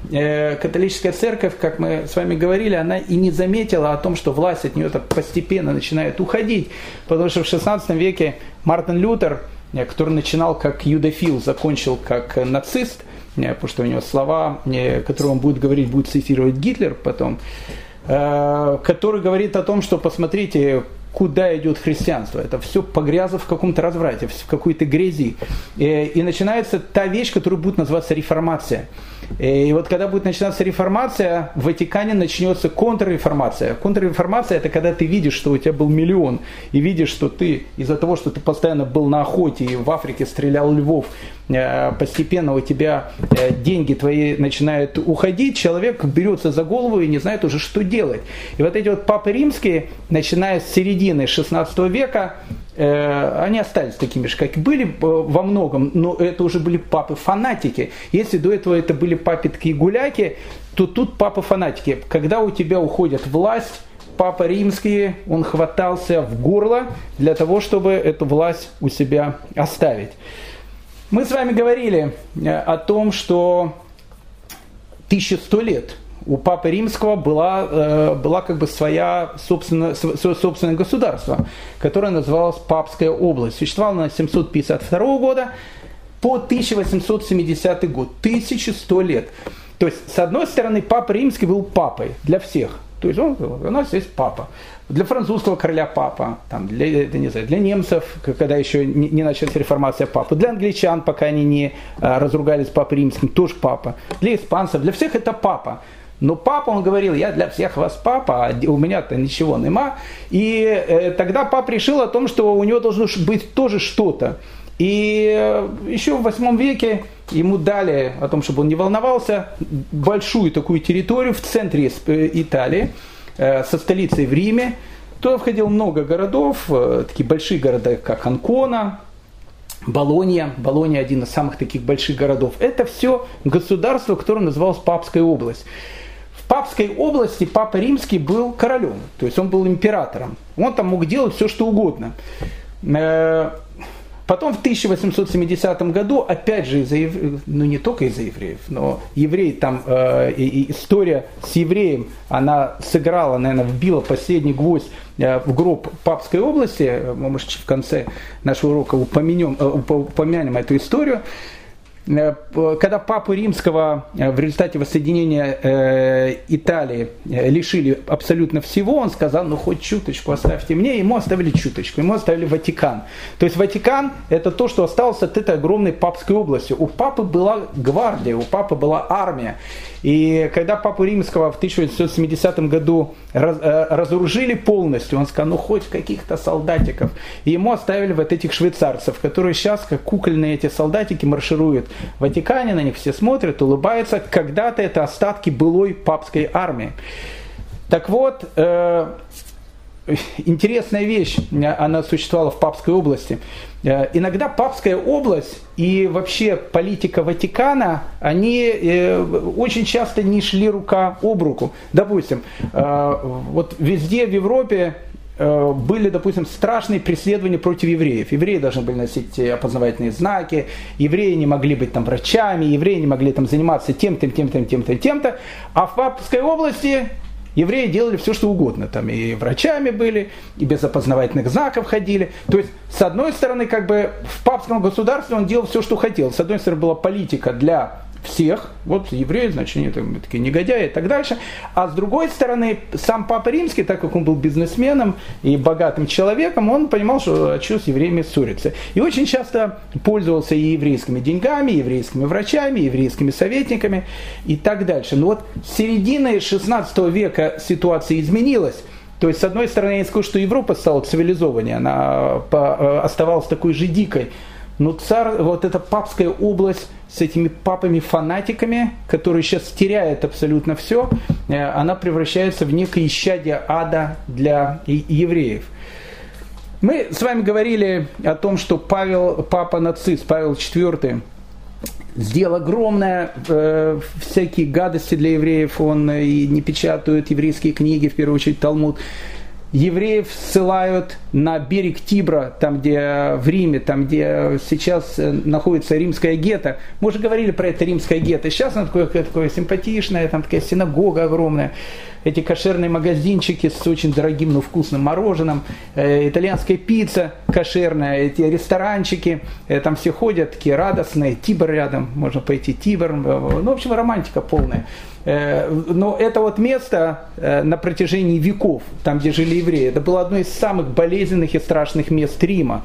католическая церковь, как мы с вами говорили, она и не заметила о том, что власть от нее так постепенно начинает уходить. Потому что в 16 веке Мартин Лютер, Э, который начинал как юдофил, закончил как нацист, э, потому что у него слова, э, которые он будет говорить, будет цитировать Гитлер потом, который говорит о том, что посмотрите, куда идет христианство. Это все погрязло в каком-то разврате, в какой-то грязи. И начинается та вещь, которая будет называться реформация. И вот когда будет начинаться реформация, в Ватикане начнется контрреформация. Контрреформация это когда ты видишь, что у тебя был миллион, и видишь, что ты из-за того, что ты постоянно был на охоте и в Африке стрелял львов, э, постепенно у тебя э, деньги твои начинают уходить, человек берется за голову и не знает уже, что делать. И вот эти вот папы римские, начиная с середины 16 века, Э, они остались такими же, как и были э, во многом, но это уже были папы-фанатики. Если до этого это были папы такие гуляки, то тут папы-фанатики. Когда у тебя уходит власть, папа римский, он хватался в горло для того, чтобы эту власть у себя оставить. Мы с вами говорили э, о том, что 1100 лет у Папы Римского была, э, была как бы своя собственное, собственное государство, которое называлось Папская область. Существовало на 752 года по 1870 год, 1100 лет. То есть, с одной стороны, Папа Римский был папой для всех. То есть он, у нас есть папа. Для французского короля папа, там, для, не знаю, для немцев, когда еще не, не началась реформация папа, для англичан, пока они не а, разругались с папой римским, тоже папа, для испанцев, для всех это папа. Но папа, он говорил, я для всех вас папа, а у меня-то ничего нема. И э, тогда папа решил о том, что у него должно быть тоже что-то. И э, еще в восьмом веке ему дали о том, чтобы он не волновался, большую такую территорию в центре э, Италии, со столицей в Риме. Туда входило много городов, такие большие города, как Анкона, Болонья, Болонья один из самых таких больших городов. Это все государство, которое называлось Папская область. Папской области Папа Римский был королем, то есть он был императором. Он там мог делать все, что угодно. Э, потом в 1870 году, опять же из-за евреев, ну не только из-за евреев, но евреи там, э, и, история с евреем, она сыграла, наверное, вбила последний гвоздь э, в гроб Папской области. Мы, может, в конце нашего урока упомянем, упомянем эту историю. Э, когда папу римского э, в результате воссоединения э, Италии лишили абсолютно всего, он сказал, ну хоть чуточку оставьте мне, ему оставили чуточку, ему оставили Ватикан. То есть Ватикан это то, что осталось от этой огромной папской области. У папы была гвардия, у папы была армия. И когда Папу Римского в 1870 году раз, разоружили полностью, он сказал, ну хоть каких-то солдатиков. И ему оставили вот этих швейцарцев, которые сейчас, как кукольные эти солдатики, маршируют Ватикане, на них все смотрят, улыбаются. Когда-то это остатки былой папской армии. Так вот, э, интересная вещь, она существовала в Папской области. Э, иногда Папская область и вообще политика Ватикана, они э, очень часто не шли рука об руку. Допустим, э, вот везде в Европе были, допустим, страшные преследования против евреев. Евреи должны были носить опознавательные знаки, евреи не могли быть там врачами, евреи не могли там заниматься тем-то, тем-то, тем-то, тем-то. А в Папской области Евреи делали все, что угодно. Там и врачами были, и без опознавательных знаков ходили. То есть, с одной стороны, как бы в папском государстве он делал все, что хотел. С одной стороны, была политика для всех, вот евреи, значит, они там, такие негодяи и так дальше. А с другой стороны, сам Папа Римский, так как он был бизнесменом и богатым человеком, он понимал, что а что с евреями ссориться. И очень часто пользовался и еврейскими деньгами, и еврейскими врачами, и еврейскими советниками и так дальше. Но вот с середины 16 века ситуация изменилась. То есть, с одной стороны, я не скажу, что Европа стала цивилизованнее, она э, оставалась такой же дикой но царь, вот эта папская область с этими папами-фанатиками, которые сейчас теряют абсолютно все, э, она превращается в некое исчадие ада для евреев. Мы с вами говорили о том, что Павел, папа нацист, Павел IV, сделал огромное э, всякие гадости для евреев, он и не печатает еврейские книги, в первую очередь Талмуд евреев ссылают на берег Тибра, там где в Риме, там где сейчас э, находится римская гетто. Мы уже говорили про это римское гетто. Сейчас оно такое, такое симпатичное, там такая синагога огромная эти кошерные магазинчики с очень дорогим, но вкусным мороженым, э, итальянская пицца кошерная, эти ресторанчики, э, там все ходят такие радостные, Тибр рядом, можно пойти Тибр, ну, в общем, романтика полная. Э, но это вот место э, на протяжении веков, там, где жили евреи, это было одно из самых болезненных и страшных мест Рима.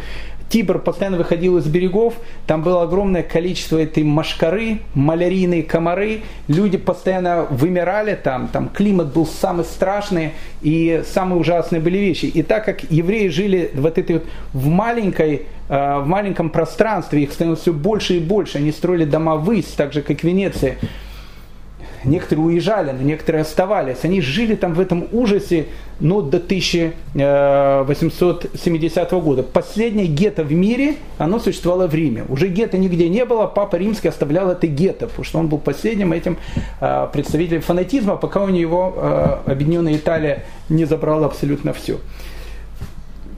Тибр постоянно выходил из берегов, там было огромное количество этой машкары, малярийные комары, люди постоянно вымирали там, там климат был самый страшный и самые ужасные были вещи. И так как евреи жили вот этой вот в маленькой э, в маленьком пространстве, их становилось все больше и больше, они строили дома ввысь, так же как Венеция, Некоторые уезжали, но некоторые оставались. Они жили там в этом ужасе ну, до 1870 года. Последнее гетто в мире, оно существовало в Риме. Уже гетто нигде не было, папа римский оставлял это гетто, потому что он был последним этим э, представителем фанатизма, пока у него э, объединенная Италия не забрала абсолютно все.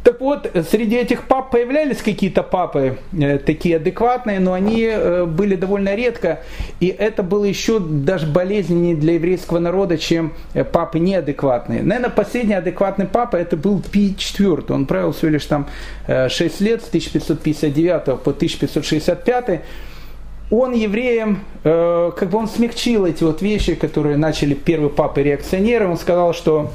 Так вот, среди этих пап появлялись какие-то папы э, такие адекватные, но они э, были довольно редко. И это было еще даже болезненнее для еврейского народа, чем э, папы неадекватные. Наверное, последний адекватный папа это был Пи IV. Он правил всего лишь там э, 6 лет, с 1559 по 1565 он евреям, э, как бы он смягчил эти вот вещи, которые начали первые папы реакционеры. Он сказал, что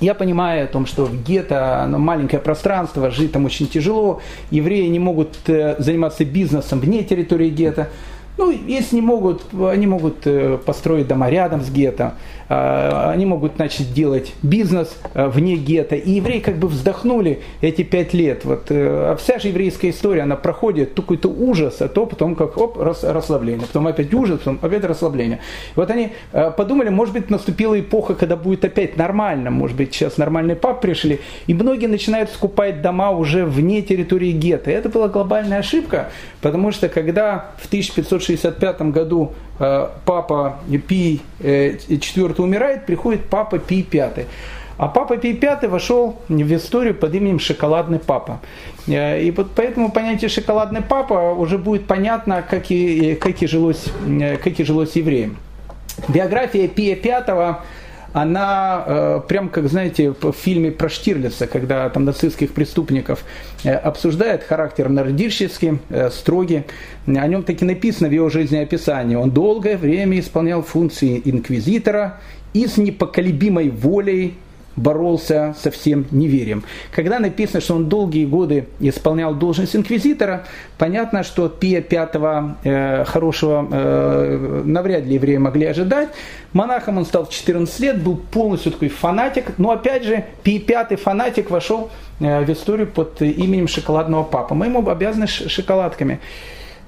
я понимаю о том, что в гетто оно маленькое пространство, жить там очень тяжело, евреи не могут э, заниматься бизнесом вне территории гетто. Ну, если не могут, они могут э, построить дома рядом с гетто, они могут начать делать бизнес э, вне гетто. И евреи как бы вздохнули эти пять лет. Вот, э, а вся же еврейская история, она проходит какой-то ужас, а то потом как оп, расслабление, потом опять ужас, потом опять расслабление. Вот они подумали, может быть, наступила эпоха, когда будет опять нормально, может быть, сейчас нормальные пап пришли, и многие начинают скупать дома уже вне территории гетто. Это была глобальная ошибка, потому что когда в 1560 1965 году э, папа Пий IV э, умирает, приходит папа Пий V. А папа Пий V вошел в историю под именем Шоколадный папа. Э, и вот поэтому понятие Шоколадный папа уже будет понятно, как и, как и, жилось, как и жилось евреям. Биография Пия V она э, прям как, знаете, в фильме про Штирлица, когда там нацистских преступников э, обсуждает характер нордический, э, строгий. О нем таки написано в его жизнеописании. Он долгое время исполнял функции инквизитора и с непоколебимой волей боролся со всем неверием. Когда написано, что он долгие годы исполнял должность инквизитора, понятно, что Пия V э, хорошего э, навряд ли евреи могли ожидать. Монахом он стал в 14 лет, был полностью такой фанатик, но опять же Пий V фанатик вошел э, в историю под именем шоколадного папы. Мы ему обязаны шоколадками.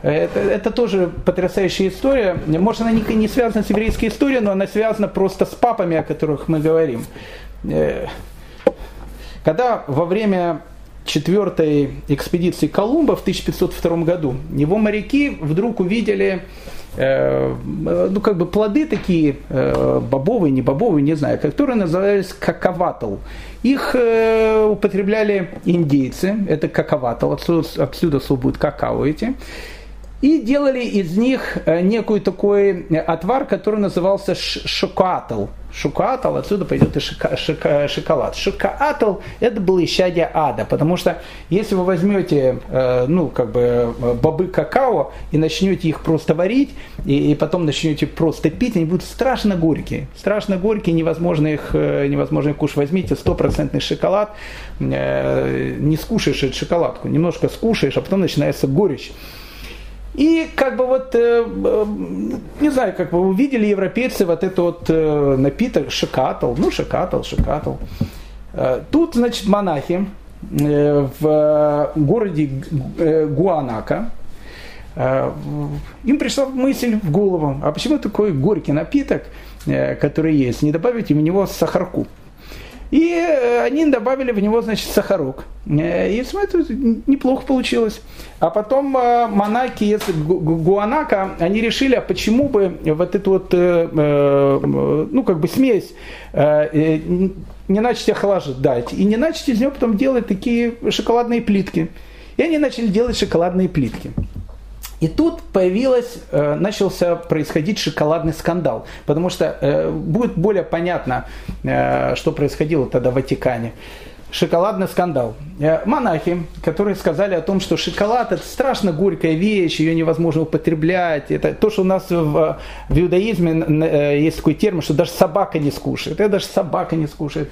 Это, это тоже потрясающая история. Может, она не, не связана с еврейской историей, но она связана просто с папами, о которых мы говорим. Э, когда во время четвертой экспедиции Колумба в 1502 году его моряки вдруг увидели э, ну, как бы плоды такие, э, бобовые, не бобовые, не знаю, которые назывались каковатл. Их употребляли индейцы, это каковатл, отсюда, отсюда слово будет какао эти. И делали из них некую такой отвар, который назывался шокоатл. Шукаатл, отсюда пойдет и шика, шика, шоколад. Шукаатл – это было исчадие ада, потому что если вы возьмете, э, ну, как бы, э, бобы какао и начнете их просто варить, и, и потом начнете просто пить, они будут страшно горькие. Страшно горькие, невозможно их, э, невозможно их кушать. Возьмите стопроцентный шоколад, э, не скушаешь эту шоколадку, немножко скушаешь, а потом начинается горечь. И как бы вот, э, э, не знаю, как вы увидели европейцы вот этот вот э, напиток шокатл, ну шокатл, шокатл. Тут, значит, монахи в городе Гуанака, им пришла мысль в голову, а почему такой горький напиток, который есть, не добавить в него сахарку? И э, они добавили в него, значит, сахарок. Э, и смотрите, неплохо получилось. А потом э, монаки из Гуанака, они решили, а почему бы вот эту вот, ну, как бы смесь не начать охлаждать, и не начать из нее потом делать такие шоколадные плитки. И они начали делать шоколадные плитки. И тут появилось, э, начался происходить шоколадный скандал, потому что э, будет более понятно, э, что происходило тогда в Ватикане. Шоколадный скандал. Монахи, которые сказали о том, что шоколад это страшно горькая вещь, ее невозможно употреблять. Это то, что у нас в, в иудаизме есть такой термин, что даже собака не скушает. Это даже собака не скушает.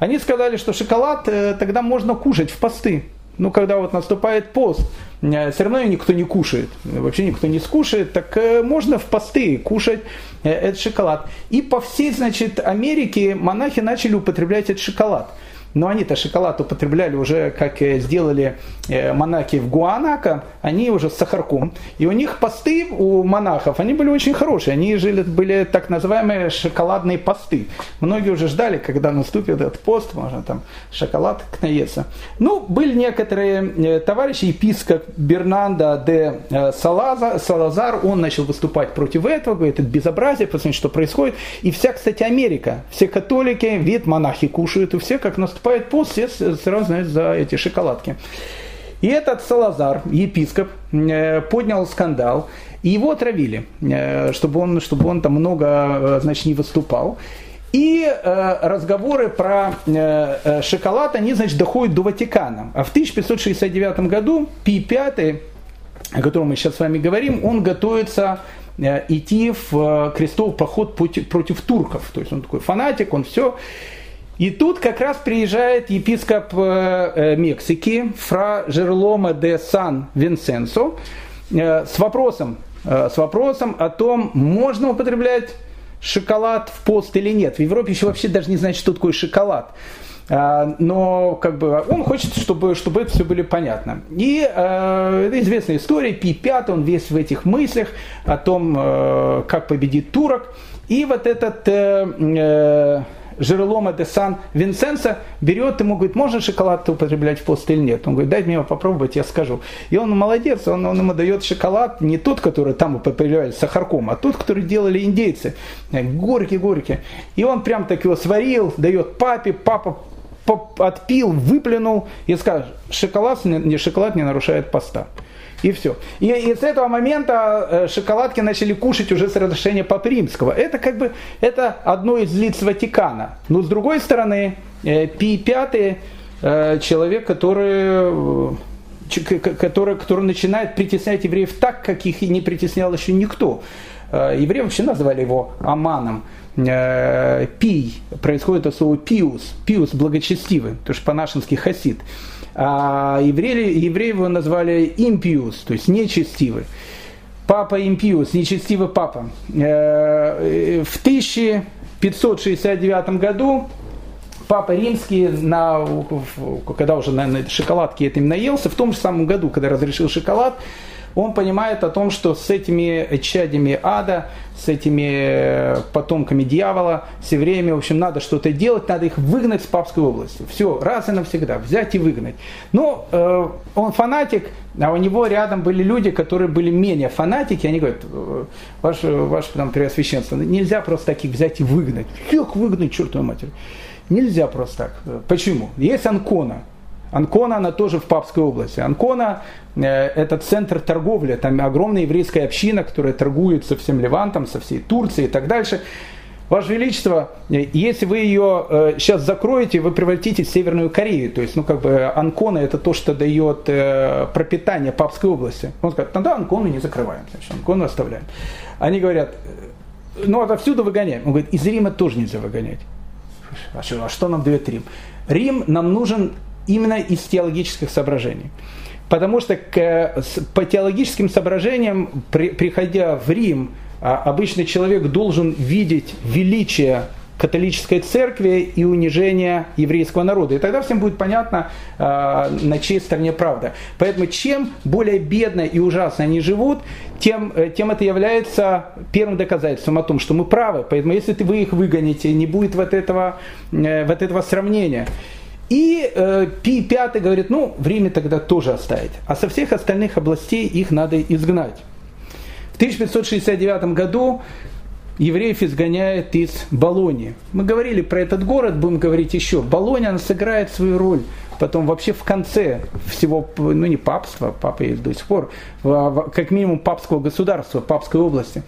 Они сказали, что шоколад тогда можно кушать в посты. Ну, когда вот наступает пост, э, все равно никто не кушает, вообще никто не скушает, так э, можно в посты кушать э, этот шоколад. И по всей, значит, Америке монахи начали употреблять этот шоколад но они-то шоколад употребляли уже, как сделали э, монахи в Гуанако, они уже с сахарком. И у них посты у монахов, они были очень хорошие. Они жили, были так называемые шоколадные посты. Многие уже ждали, когда наступит этот пост, можно там шоколад наесться. Ну, были некоторые э, товарищи, епископ Бернандо де э, Салазар, Салазар, он начал выступать против этого, говорит, это безобразие, посмотрите, что происходит. И вся, кстати, Америка, все католики, вид монахи кушают, и все, как наступает наступает пост, все сразу знают за эти шоколадки. И этот Салазар, епископ, э, поднял скандал, и его отравили, э, чтобы он, чтобы он там много э, значит, не выступал. И разговоры про шоколад, они, значит, доходят до Ватикана. А в 1569 году Пи V, о котором мы сейчас с вами говорим, он готовится идти в крестовый поход против, против турков. То есть он такой фанатик, он все. И тут как раз приезжает епископ э, э, Мексики Фра Жерлома де Сан Винсенсо э, с вопросом, с вопросом о том, можно употреблять шоколад в пост или нет. В Европе еще вообще даже не знают, что такое шоколад. А, но как бы он хочет, чтобы, чтобы это все было понятно. И э, это известная история, Пи Пят, он весь в этих мыслях о том, э, как победить турок. И вот этот э, Жерлома де Сан Винсенса берет ему, говорит, можно шоколад употреблять в пост или нет? Он говорит, дай мне его попробовать, я скажу. И он молодец, он, он ему дает шоколад, не тот, который там употребляли сахарком, а тот, который делали индейцы. Горький-горький. И он прям так его сварил, дает папе, папа отпил, выплюнул и скажет, шоколад, не, шоколад не нарушает поста. И все. И, и с этого момента э, шоколадки начали кушать уже с разрешения Папы Римского. Это как бы это одно из лиц Ватикана. Но с другой стороны, э, Пи V э, человек, который который, который начинает притеснять евреев так, как их и не притеснял еще никто. Евреи вообще назвали его Аманом. Пий, происходит от слова пиус, пиус благочестивый, то есть по-нашенски хасид. А евреи, евреи его назвали импиус, то есть нечестивый. Папа импиус, нечестивый папа. Э, в 1569 году Папа Римский, на, когда уже на, на шоколадке этим наелся, в том же самом году, когда разрешил шоколад, он понимает о том, что с этими чадями ада, с этими э, потомками дьявола, с евреями, в общем, надо что-то делать, надо их выгнать с папской области. Все, раз и навсегда, взять и выгнать. Но э, он фанатик, а у него рядом были люди, которые были менее фанатики, они говорят, «Э, ваше, ваше там, преосвященство, нельзя просто таких взять и выгнать. Как выгнать, чертовой матери? Нельзя просто так. Почему? Есть Анкона, Анкона, она тоже в Папской области. Анкона э, это центр торговли, там огромная еврейская община, которая торгует со всем Ливантом, со всей Турцией и так дальше. Ваше Величество, э, если вы ее э, сейчас закроете, вы превратите в Северную Корею. То есть, ну, как бы, Анкона это то, что дает э, пропитание Папской области. Он скажет, тогда Анкону не закрываем, значит, Анкону оставляем. Они говорят, «Э, ну, отовсюду выгоняем. Он говорит, из Рима тоже нельзя выгонять. А что, а что нам дает Рим? Рим нам нужен именно из теологических соображений. Потому что к, по теологическим соображениям, при, приходя в Рим, а, обычный человек должен видеть величие католической церкви и унижение еврейского народа. И тогда всем будет понятно, э, на чьей стороне правда. Поэтому чем более бедно и ужасно они живут, тем, э, тем это является первым доказательством о том, что мы правы. Поэтому если вы их выгоните, не будет вот этого, э, вот этого сравнения. И э, Пятый говорит, ну, время тогда тоже оставить. А со всех остальных областей их надо изгнать. В 1569 году евреев изгоняет из Болонии. Мы говорили про этот город, будем говорить еще. Болония, она сыграет свою роль потом вообще в конце всего, ну не папства, папа есть до сих пор, как минимум папского государства, папской области.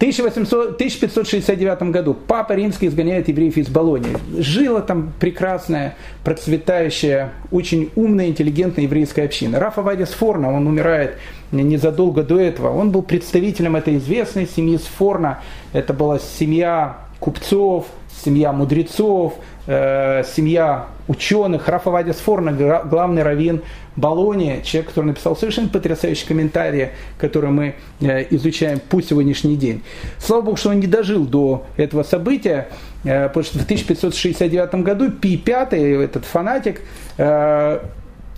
1800, 1569 году Папа Римский изгоняет евреев из Болонии. Жила там прекрасная, процветающая, очень умная, интеллигентная еврейская община. Рафа Вадис Форна, он умирает незадолго до этого. Он был представителем этой известной семьи Сфорна. Это была семья купцов, семья мудрецов, э, семья ученых. Рафа Вадис Форна, главный раввин Болони, человек, который написал совершенно потрясающий комментарий, который мы э, изучаем по сегодняшний день. Слава Богу, что он не дожил до этого события, э, потому что в 1569 году Пи V, этот фанатик, э,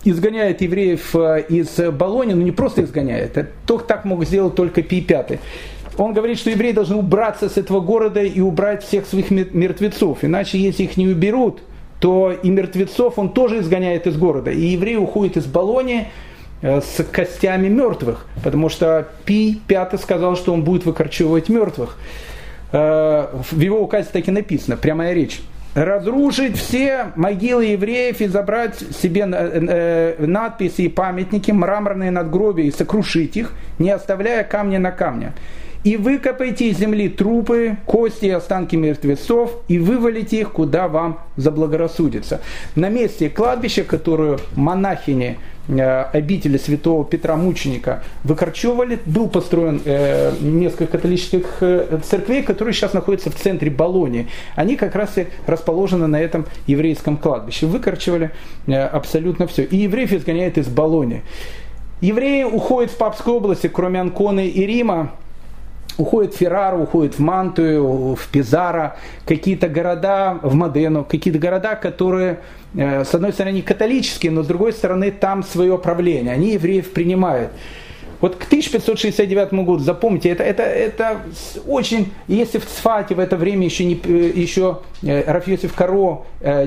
изгоняет евреев из Болони, но не просто изгоняет, это так мог сделать только Пи V. Он говорит, что евреи должны убраться с этого города и убрать всех своих мертвецов, иначе если их не уберут – то и мертвецов он тоже изгоняет из города. И евреи уходят из Болонии э, с костями мертвых, потому что Пи Пятый сказал, что он будет выкорчевывать мертвых. Э, в его указе так и написано, прямая речь. Разрушить все могилы евреев и забрать себе э, надписи и памятники, мраморные надгробия и сокрушить их, не оставляя камня на камне и выкопайте из земли трупы, кости и останки мертвецов, и вывалите их, куда вам заблагорассудится. На месте кладбища, которое монахини э, обители святого Петра Мученика выкорчевывали, был построен э, несколько католических э, церквей, которые сейчас находятся в центре Болонии. Они как раз и расположены на этом еврейском кладбище. Выкорчевали абсолютно все. И евреев изгоняют из Болонии. Евреи уходят в Папскую область, кроме Анконы и Рима, уходит в Феррару, уходит в Мантую, в Пизаро, какие-то города, в Модену, какие-то города, которые, э, с одной стороны, католические, но с другой стороны, там свое правление, они евреев принимают. Вот к 1569 году, запомните, это, это, это очень, если в Цфате в это время еще, не, э, еще э, Рафиосиф Каро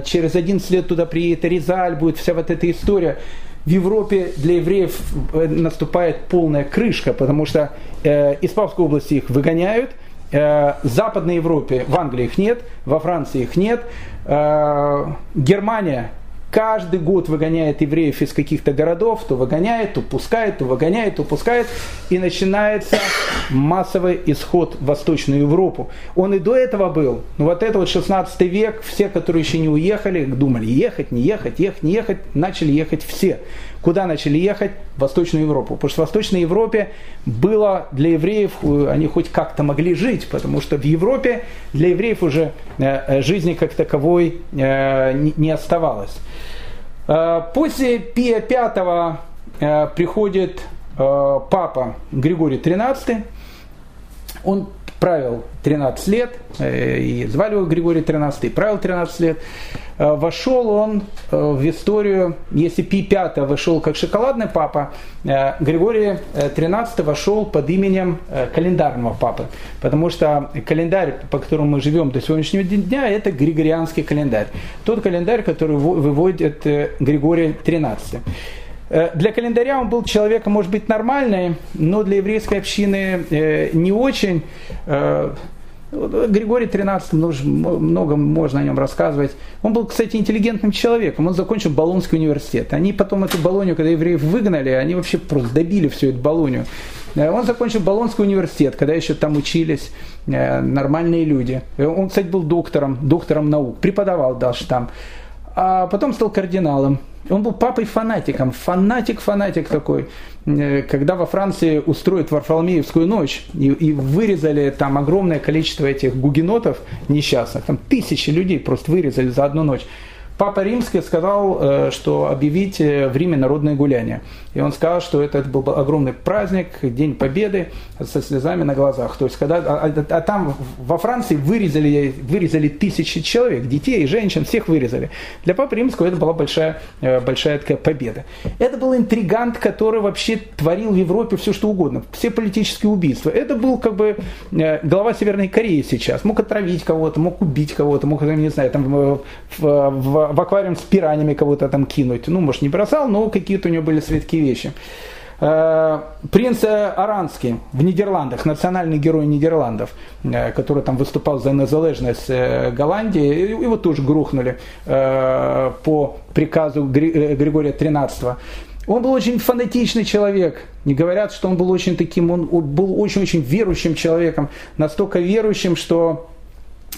через 11 лет туда приедет, Резаль будет, вся вот эта история, в Европе для евреев э, наступает полная крышка, потому что э, из Павской области их выгоняют, э, в Западной Европе, в Англии их нет, во Франции их нет, э, Германия каждый год выгоняет евреев из каких-то городов, то выгоняет, то пускает, то выгоняет, то пускает, и начинается массовый исход в Восточную Европу. Он и до этого был, но вот это вот 16 век, все, которые еще не уехали, думали, ехать, не ехать, ехать, не ехать, начали ехать все. Куда начали ехать? В Восточную Европу. Потому что в Восточной Европе было для евреев, э, они хоть как-то могли жить, потому что в Европе для евреев уже э, э, жизни как таковой не оставалось. После Пия V приходит папа Григорий XIII. Он правил 13 лет, и звали его Григорий 13, правил 13 лет. Э, вошел он э, в историю, если Пи 5 вошел как шоколадный папа, Григорий 13 вошел под именем календарного папы, потому что календарь, по которому мы живем до сегодняшнего дня, это григорианский календарь. Тот календарь, который выводит Григорий 13. Э, для календаря он был человеком, может быть, нормальный, но для еврейской общины э, не очень. Э, Григорий XIII, много можно о нем рассказывать. Он был, кстати, интеллигентным человеком. Он закончил Болонский университет. Они потом эту Болонию, когда евреев выгнали, они вообще просто добили всю эту Болонию. Он закончил Болонский университет, когда еще там учились нормальные люди. Он, кстати, был доктором, доктором наук, преподавал даже там. А потом стал кардиналом. Он был папой-фанатиком, фанатик-фанатик такой. Э, когда во Франции устроят Варфоломеевскую ночь и, и вырезали там огромное количество этих гугенотов несчастных, там тысячи людей просто вырезали за одну ночь. Папа Римский сказал, э, что объявить в Риме народное гуляние. И он сказал, что это, это был огромный праздник, День Победы со слезами на глазах. То есть, когда, а, а, а там во Франции вырезали, вырезали тысячи человек, детей, женщин, всех вырезали. Для Папы Римского это была большая, большая такая победа. Это был интригант, который вообще творил в Европе все, что угодно. Все политические убийства. Это был как бы глава Северной Кореи сейчас. Мог отравить кого-то, мог убить кого-то, мог, не знаю, там в, в, в аквариум с пираниями кого-то там кинуть. Ну, может, не бросал, но какие-то у него были светские вещи. Э, принц Аранский в Нидерландах, национальный герой Нидерландов, э, который там выступал за незалежность э, Голландии, его тоже грохнули по приказу Григория XIII. Он был очень фанатичный человек. Не говорят, что он был очень таким, он был очень-очень верующим человеком. Настолько верующим, что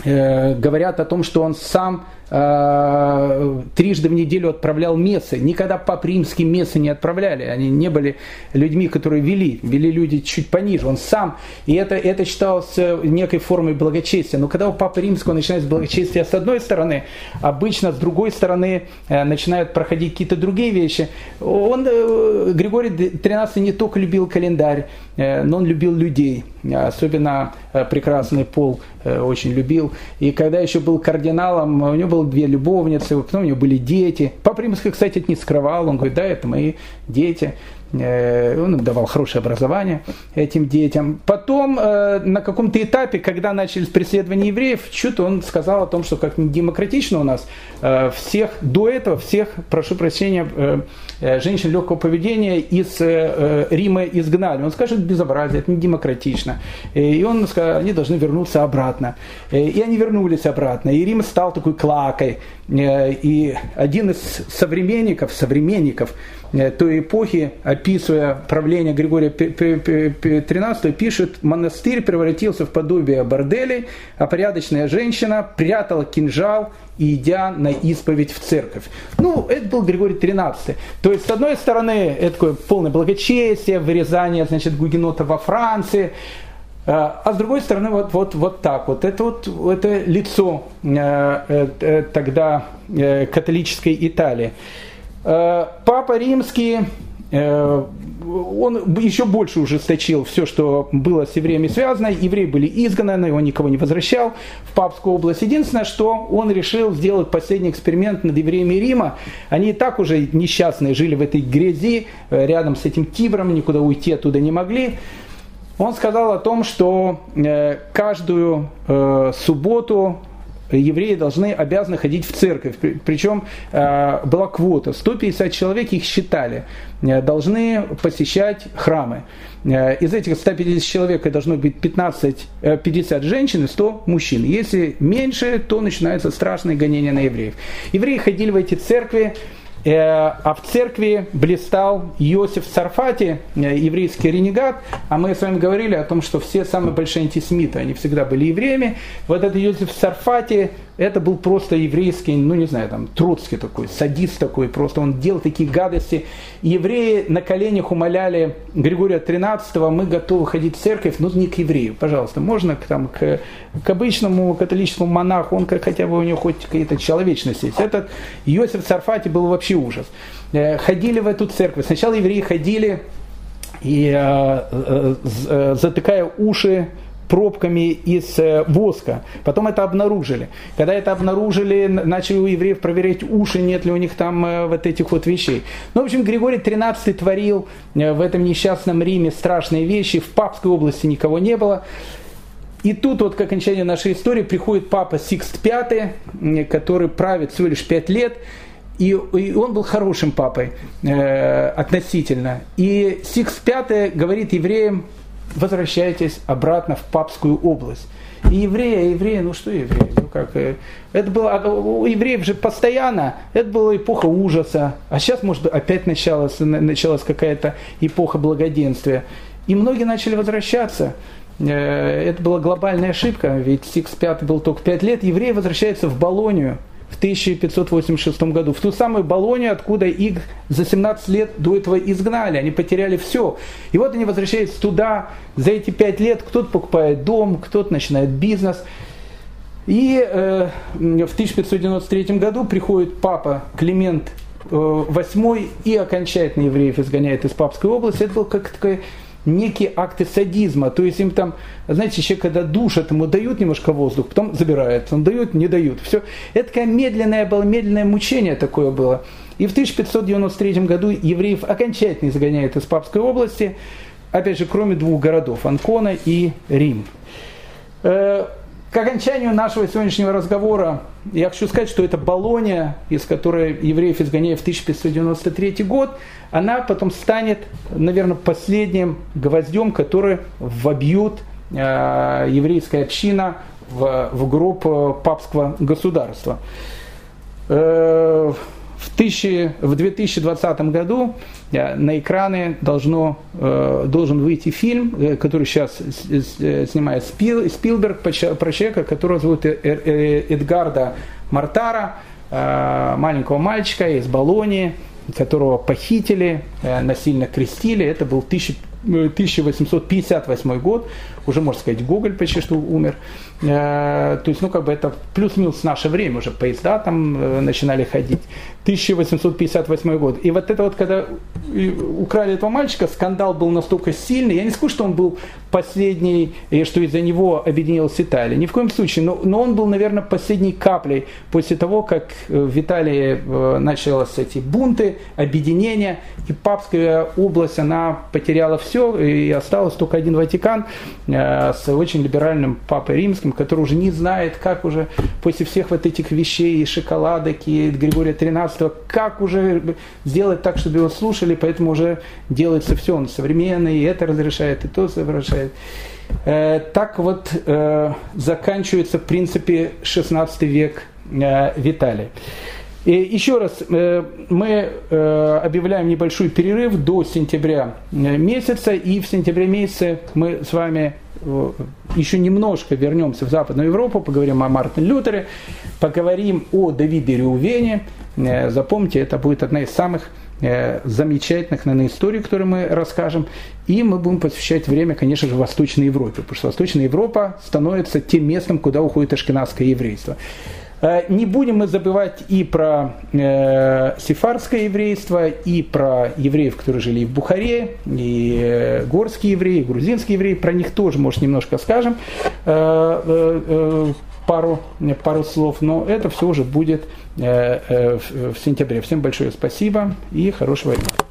э, говорят о том, что он сам Э, трижды в неделю отправлял мессы. Никогда пап римские мессы не отправляли. Они не были людьми, которые вели. Вели люди чуть пониже. Он сам. И это, это считалось некой формой благочестия. Но когда у папы римского начинается благочестие с одной стороны, обычно с другой стороны э, начинают проходить какие-то другие вещи. Он, э, Григорий XIII не только любил календарь, но он любил людей. Особенно прекрасный пол очень любил. И когда еще был кардиналом, у него был было две любовницы, потом у него были дети. Папа Римский, кстати, это не скрывал, он говорит, да, это мои дети. Э, он им давал хорошее образование этим детям. Потом э, на каком-то этапе, когда начались преследования евреев, что-то он сказал о том, что как демократично у нас э, всех, до этого всех, прошу прощения, женщин легкого поведения из Рима изгнали. Он скажет, безобразие, это не демократично. И он сказал, они должны вернуться обратно. И они вернулись обратно. И Рим стал такой клакой. И один из современников, современников Э, той эпохи, описывая правление Григория XIII, пишет, монастырь превратился в подобие борделей, а порядочная женщина прятала кинжал, идя на исповедь в церковь. Ну, это был Григорий XIII. То есть, с одной стороны, это такое полное благочестие, вырезание, значит, гугенота во Франции, э, а с другой стороны, вот, вот, вот так вот. Это вот это лицо э, э, тогда э, католической Италии. Папа Римский он еще больше ужесточил все, что было с евреями связано. Евреи были изгнаны, его никого не возвращал в папскую область. Единственное, что он решил сделать последний эксперимент над евреями Рима. Они и так уже несчастные жили в этой грязи, э, рядом с этим Тибром, никуда уйти оттуда не могли. Он сказал о том, что каждую субботу евреи должны, обязаны ходить в церковь. Причем э, была квота, 150 человек их считали, э, должны посещать храмы. Э, из этих 150 человек должно быть 15, 50 женщин и 100 мужчин. Если меньше, то начинается страшное гонение на евреев. Евреи ходили в эти церкви, а в церкви блистал Иосиф Сарфати, э, еврейский ренегат, а мы с вами говорили о том, что все самые большие антисемиты, они всегда были евреями. Вот этот Иосиф Сарфати, это был просто еврейский, ну не знаю, там, Троцкий такой, садист такой, просто он делал такие гадости. евреи на коленях умоляли Григория XIII, мы готовы ходить в церковь, но не к еврею, пожалуйста, можно к, там, к, к обычному католическому монаху, он как, хотя бы у него хоть какая-то человечность есть. Этот Иосиф Сарфати был вообще ужас. Э, ходили в эту церковь, сначала евреи ходили и э, э, затыкая уши пробками из э, воска. Потом это обнаружили. Когда это обнаружили, начали у евреев проверять уши, нет ли у них там э, вот этих вот вещей. Ну, в общем, Григорий XIII творил э, в этом несчастном Риме страшные вещи. В Папской области никого не было. И тут вот к окончанию нашей истории приходит папа Сикст V, который правит всего лишь пять лет, и, и он был хорошим папой э, относительно. И Сикст V говорит евреям, возвращайтесь обратно в папскую область. И евреи, а евреи, ну что евреи? Ну как, э, это было, а, у евреев же постоянно, это была эпоха ужаса, а сейчас, может быть, опять началась, началась какая-то эпоха благоденствия. И многие начали возвращаться. Э, это была глобальная ошибка, ведь Сикс V был только 5 лет, евреи возвращаются в Болонию – в 1586 году, в ту самую Болонию, откуда их за 17 лет до этого изгнали, они потеряли все. И вот они возвращаются туда, за эти 5 лет кто-то покупает дом, кто-то начинает бизнес. И э, в 1593 году приходит папа Климент VIII э, и окончательно евреев изгоняет из папской области. Это был как такой некие акты садизма. То есть им там, знаете, еще когда душат, ему дают немножко воздух, потом забирают, он дают, не дают. Все. Это такое медленное было, медленное мучение такое было. И в 1593 году евреев окончательно изгоняют из Папской области, опять же, кроме двух городов, Анкона и Рим. Э, к окончанию нашего сегодняшнего разговора я хочу сказать, что это Болония, из которой евреев изгоняют в 1593 год, она потом станет, наверное, последним гвоздем, который вобьют э, еврейская община в, в группу папского государства. Э, в, тысячи, в 2020 году э, на экраны должно, э, должен выйти фильм, э, который сейчас снимает Спил, Спилберг про человека, которого зовут Эдгарда Мартара, маленького мальчика из Болонии, которого похитили, насильно крестили. Это был 1858 год, уже можно сказать, Гоголь почти что умер. То есть, ну, как бы это плюс-минус наше время, уже поезда там начинали ходить. 1858 год. И вот это вот, когда украли этого мальчика, скандал был настолько сильный, я не скажу, что он был последний, и что из-за него объединилась Италия, ни в коем случае, но, но он был, наверное, последней каплей после того, как э, в Италии э, начались эти бунты, объединения, и папская область, она потеряла все, и осталось только один Ватикан э, с очень либеральным папой римским, который уже не знает, как уже после всех вот этих вещей, и шоколадок, и Григория XIII как уже сделать так, чтобы его слушали, поэтому уже делается все, он современный, и это разрешает, и то разрешает. Э, так вот э, заканчивается, в принципе, 16 век э, Виталий. И еще раз, мы объявляем небольшой перерыв до сентября месяца, и в сентябре месяце мы с вами еще немножко вернемся в Западную Европу, поговорим о Мартине Лютере, поговорим о Давиде Реувене. Запомните, это будет одна из самых замечательных, наверное, историй, которые мы расскажем. И мы будем посвящать время, конечно же, Восточной Европе, потому что Восточная Европа становится тем местом, куда уходит ашкенадское еврейство. Э, не будем мы забывать и про э, сефарское еврейство, и про евреев, которые жили в Бухаре, и э, горские евреи, и грузинские евреи. Про них тоже, может, немножко скажем э, э, э пару, пару слов, но это все уже будет э, э, в, в сентябре. Всем большое спасибо и хорошего дня.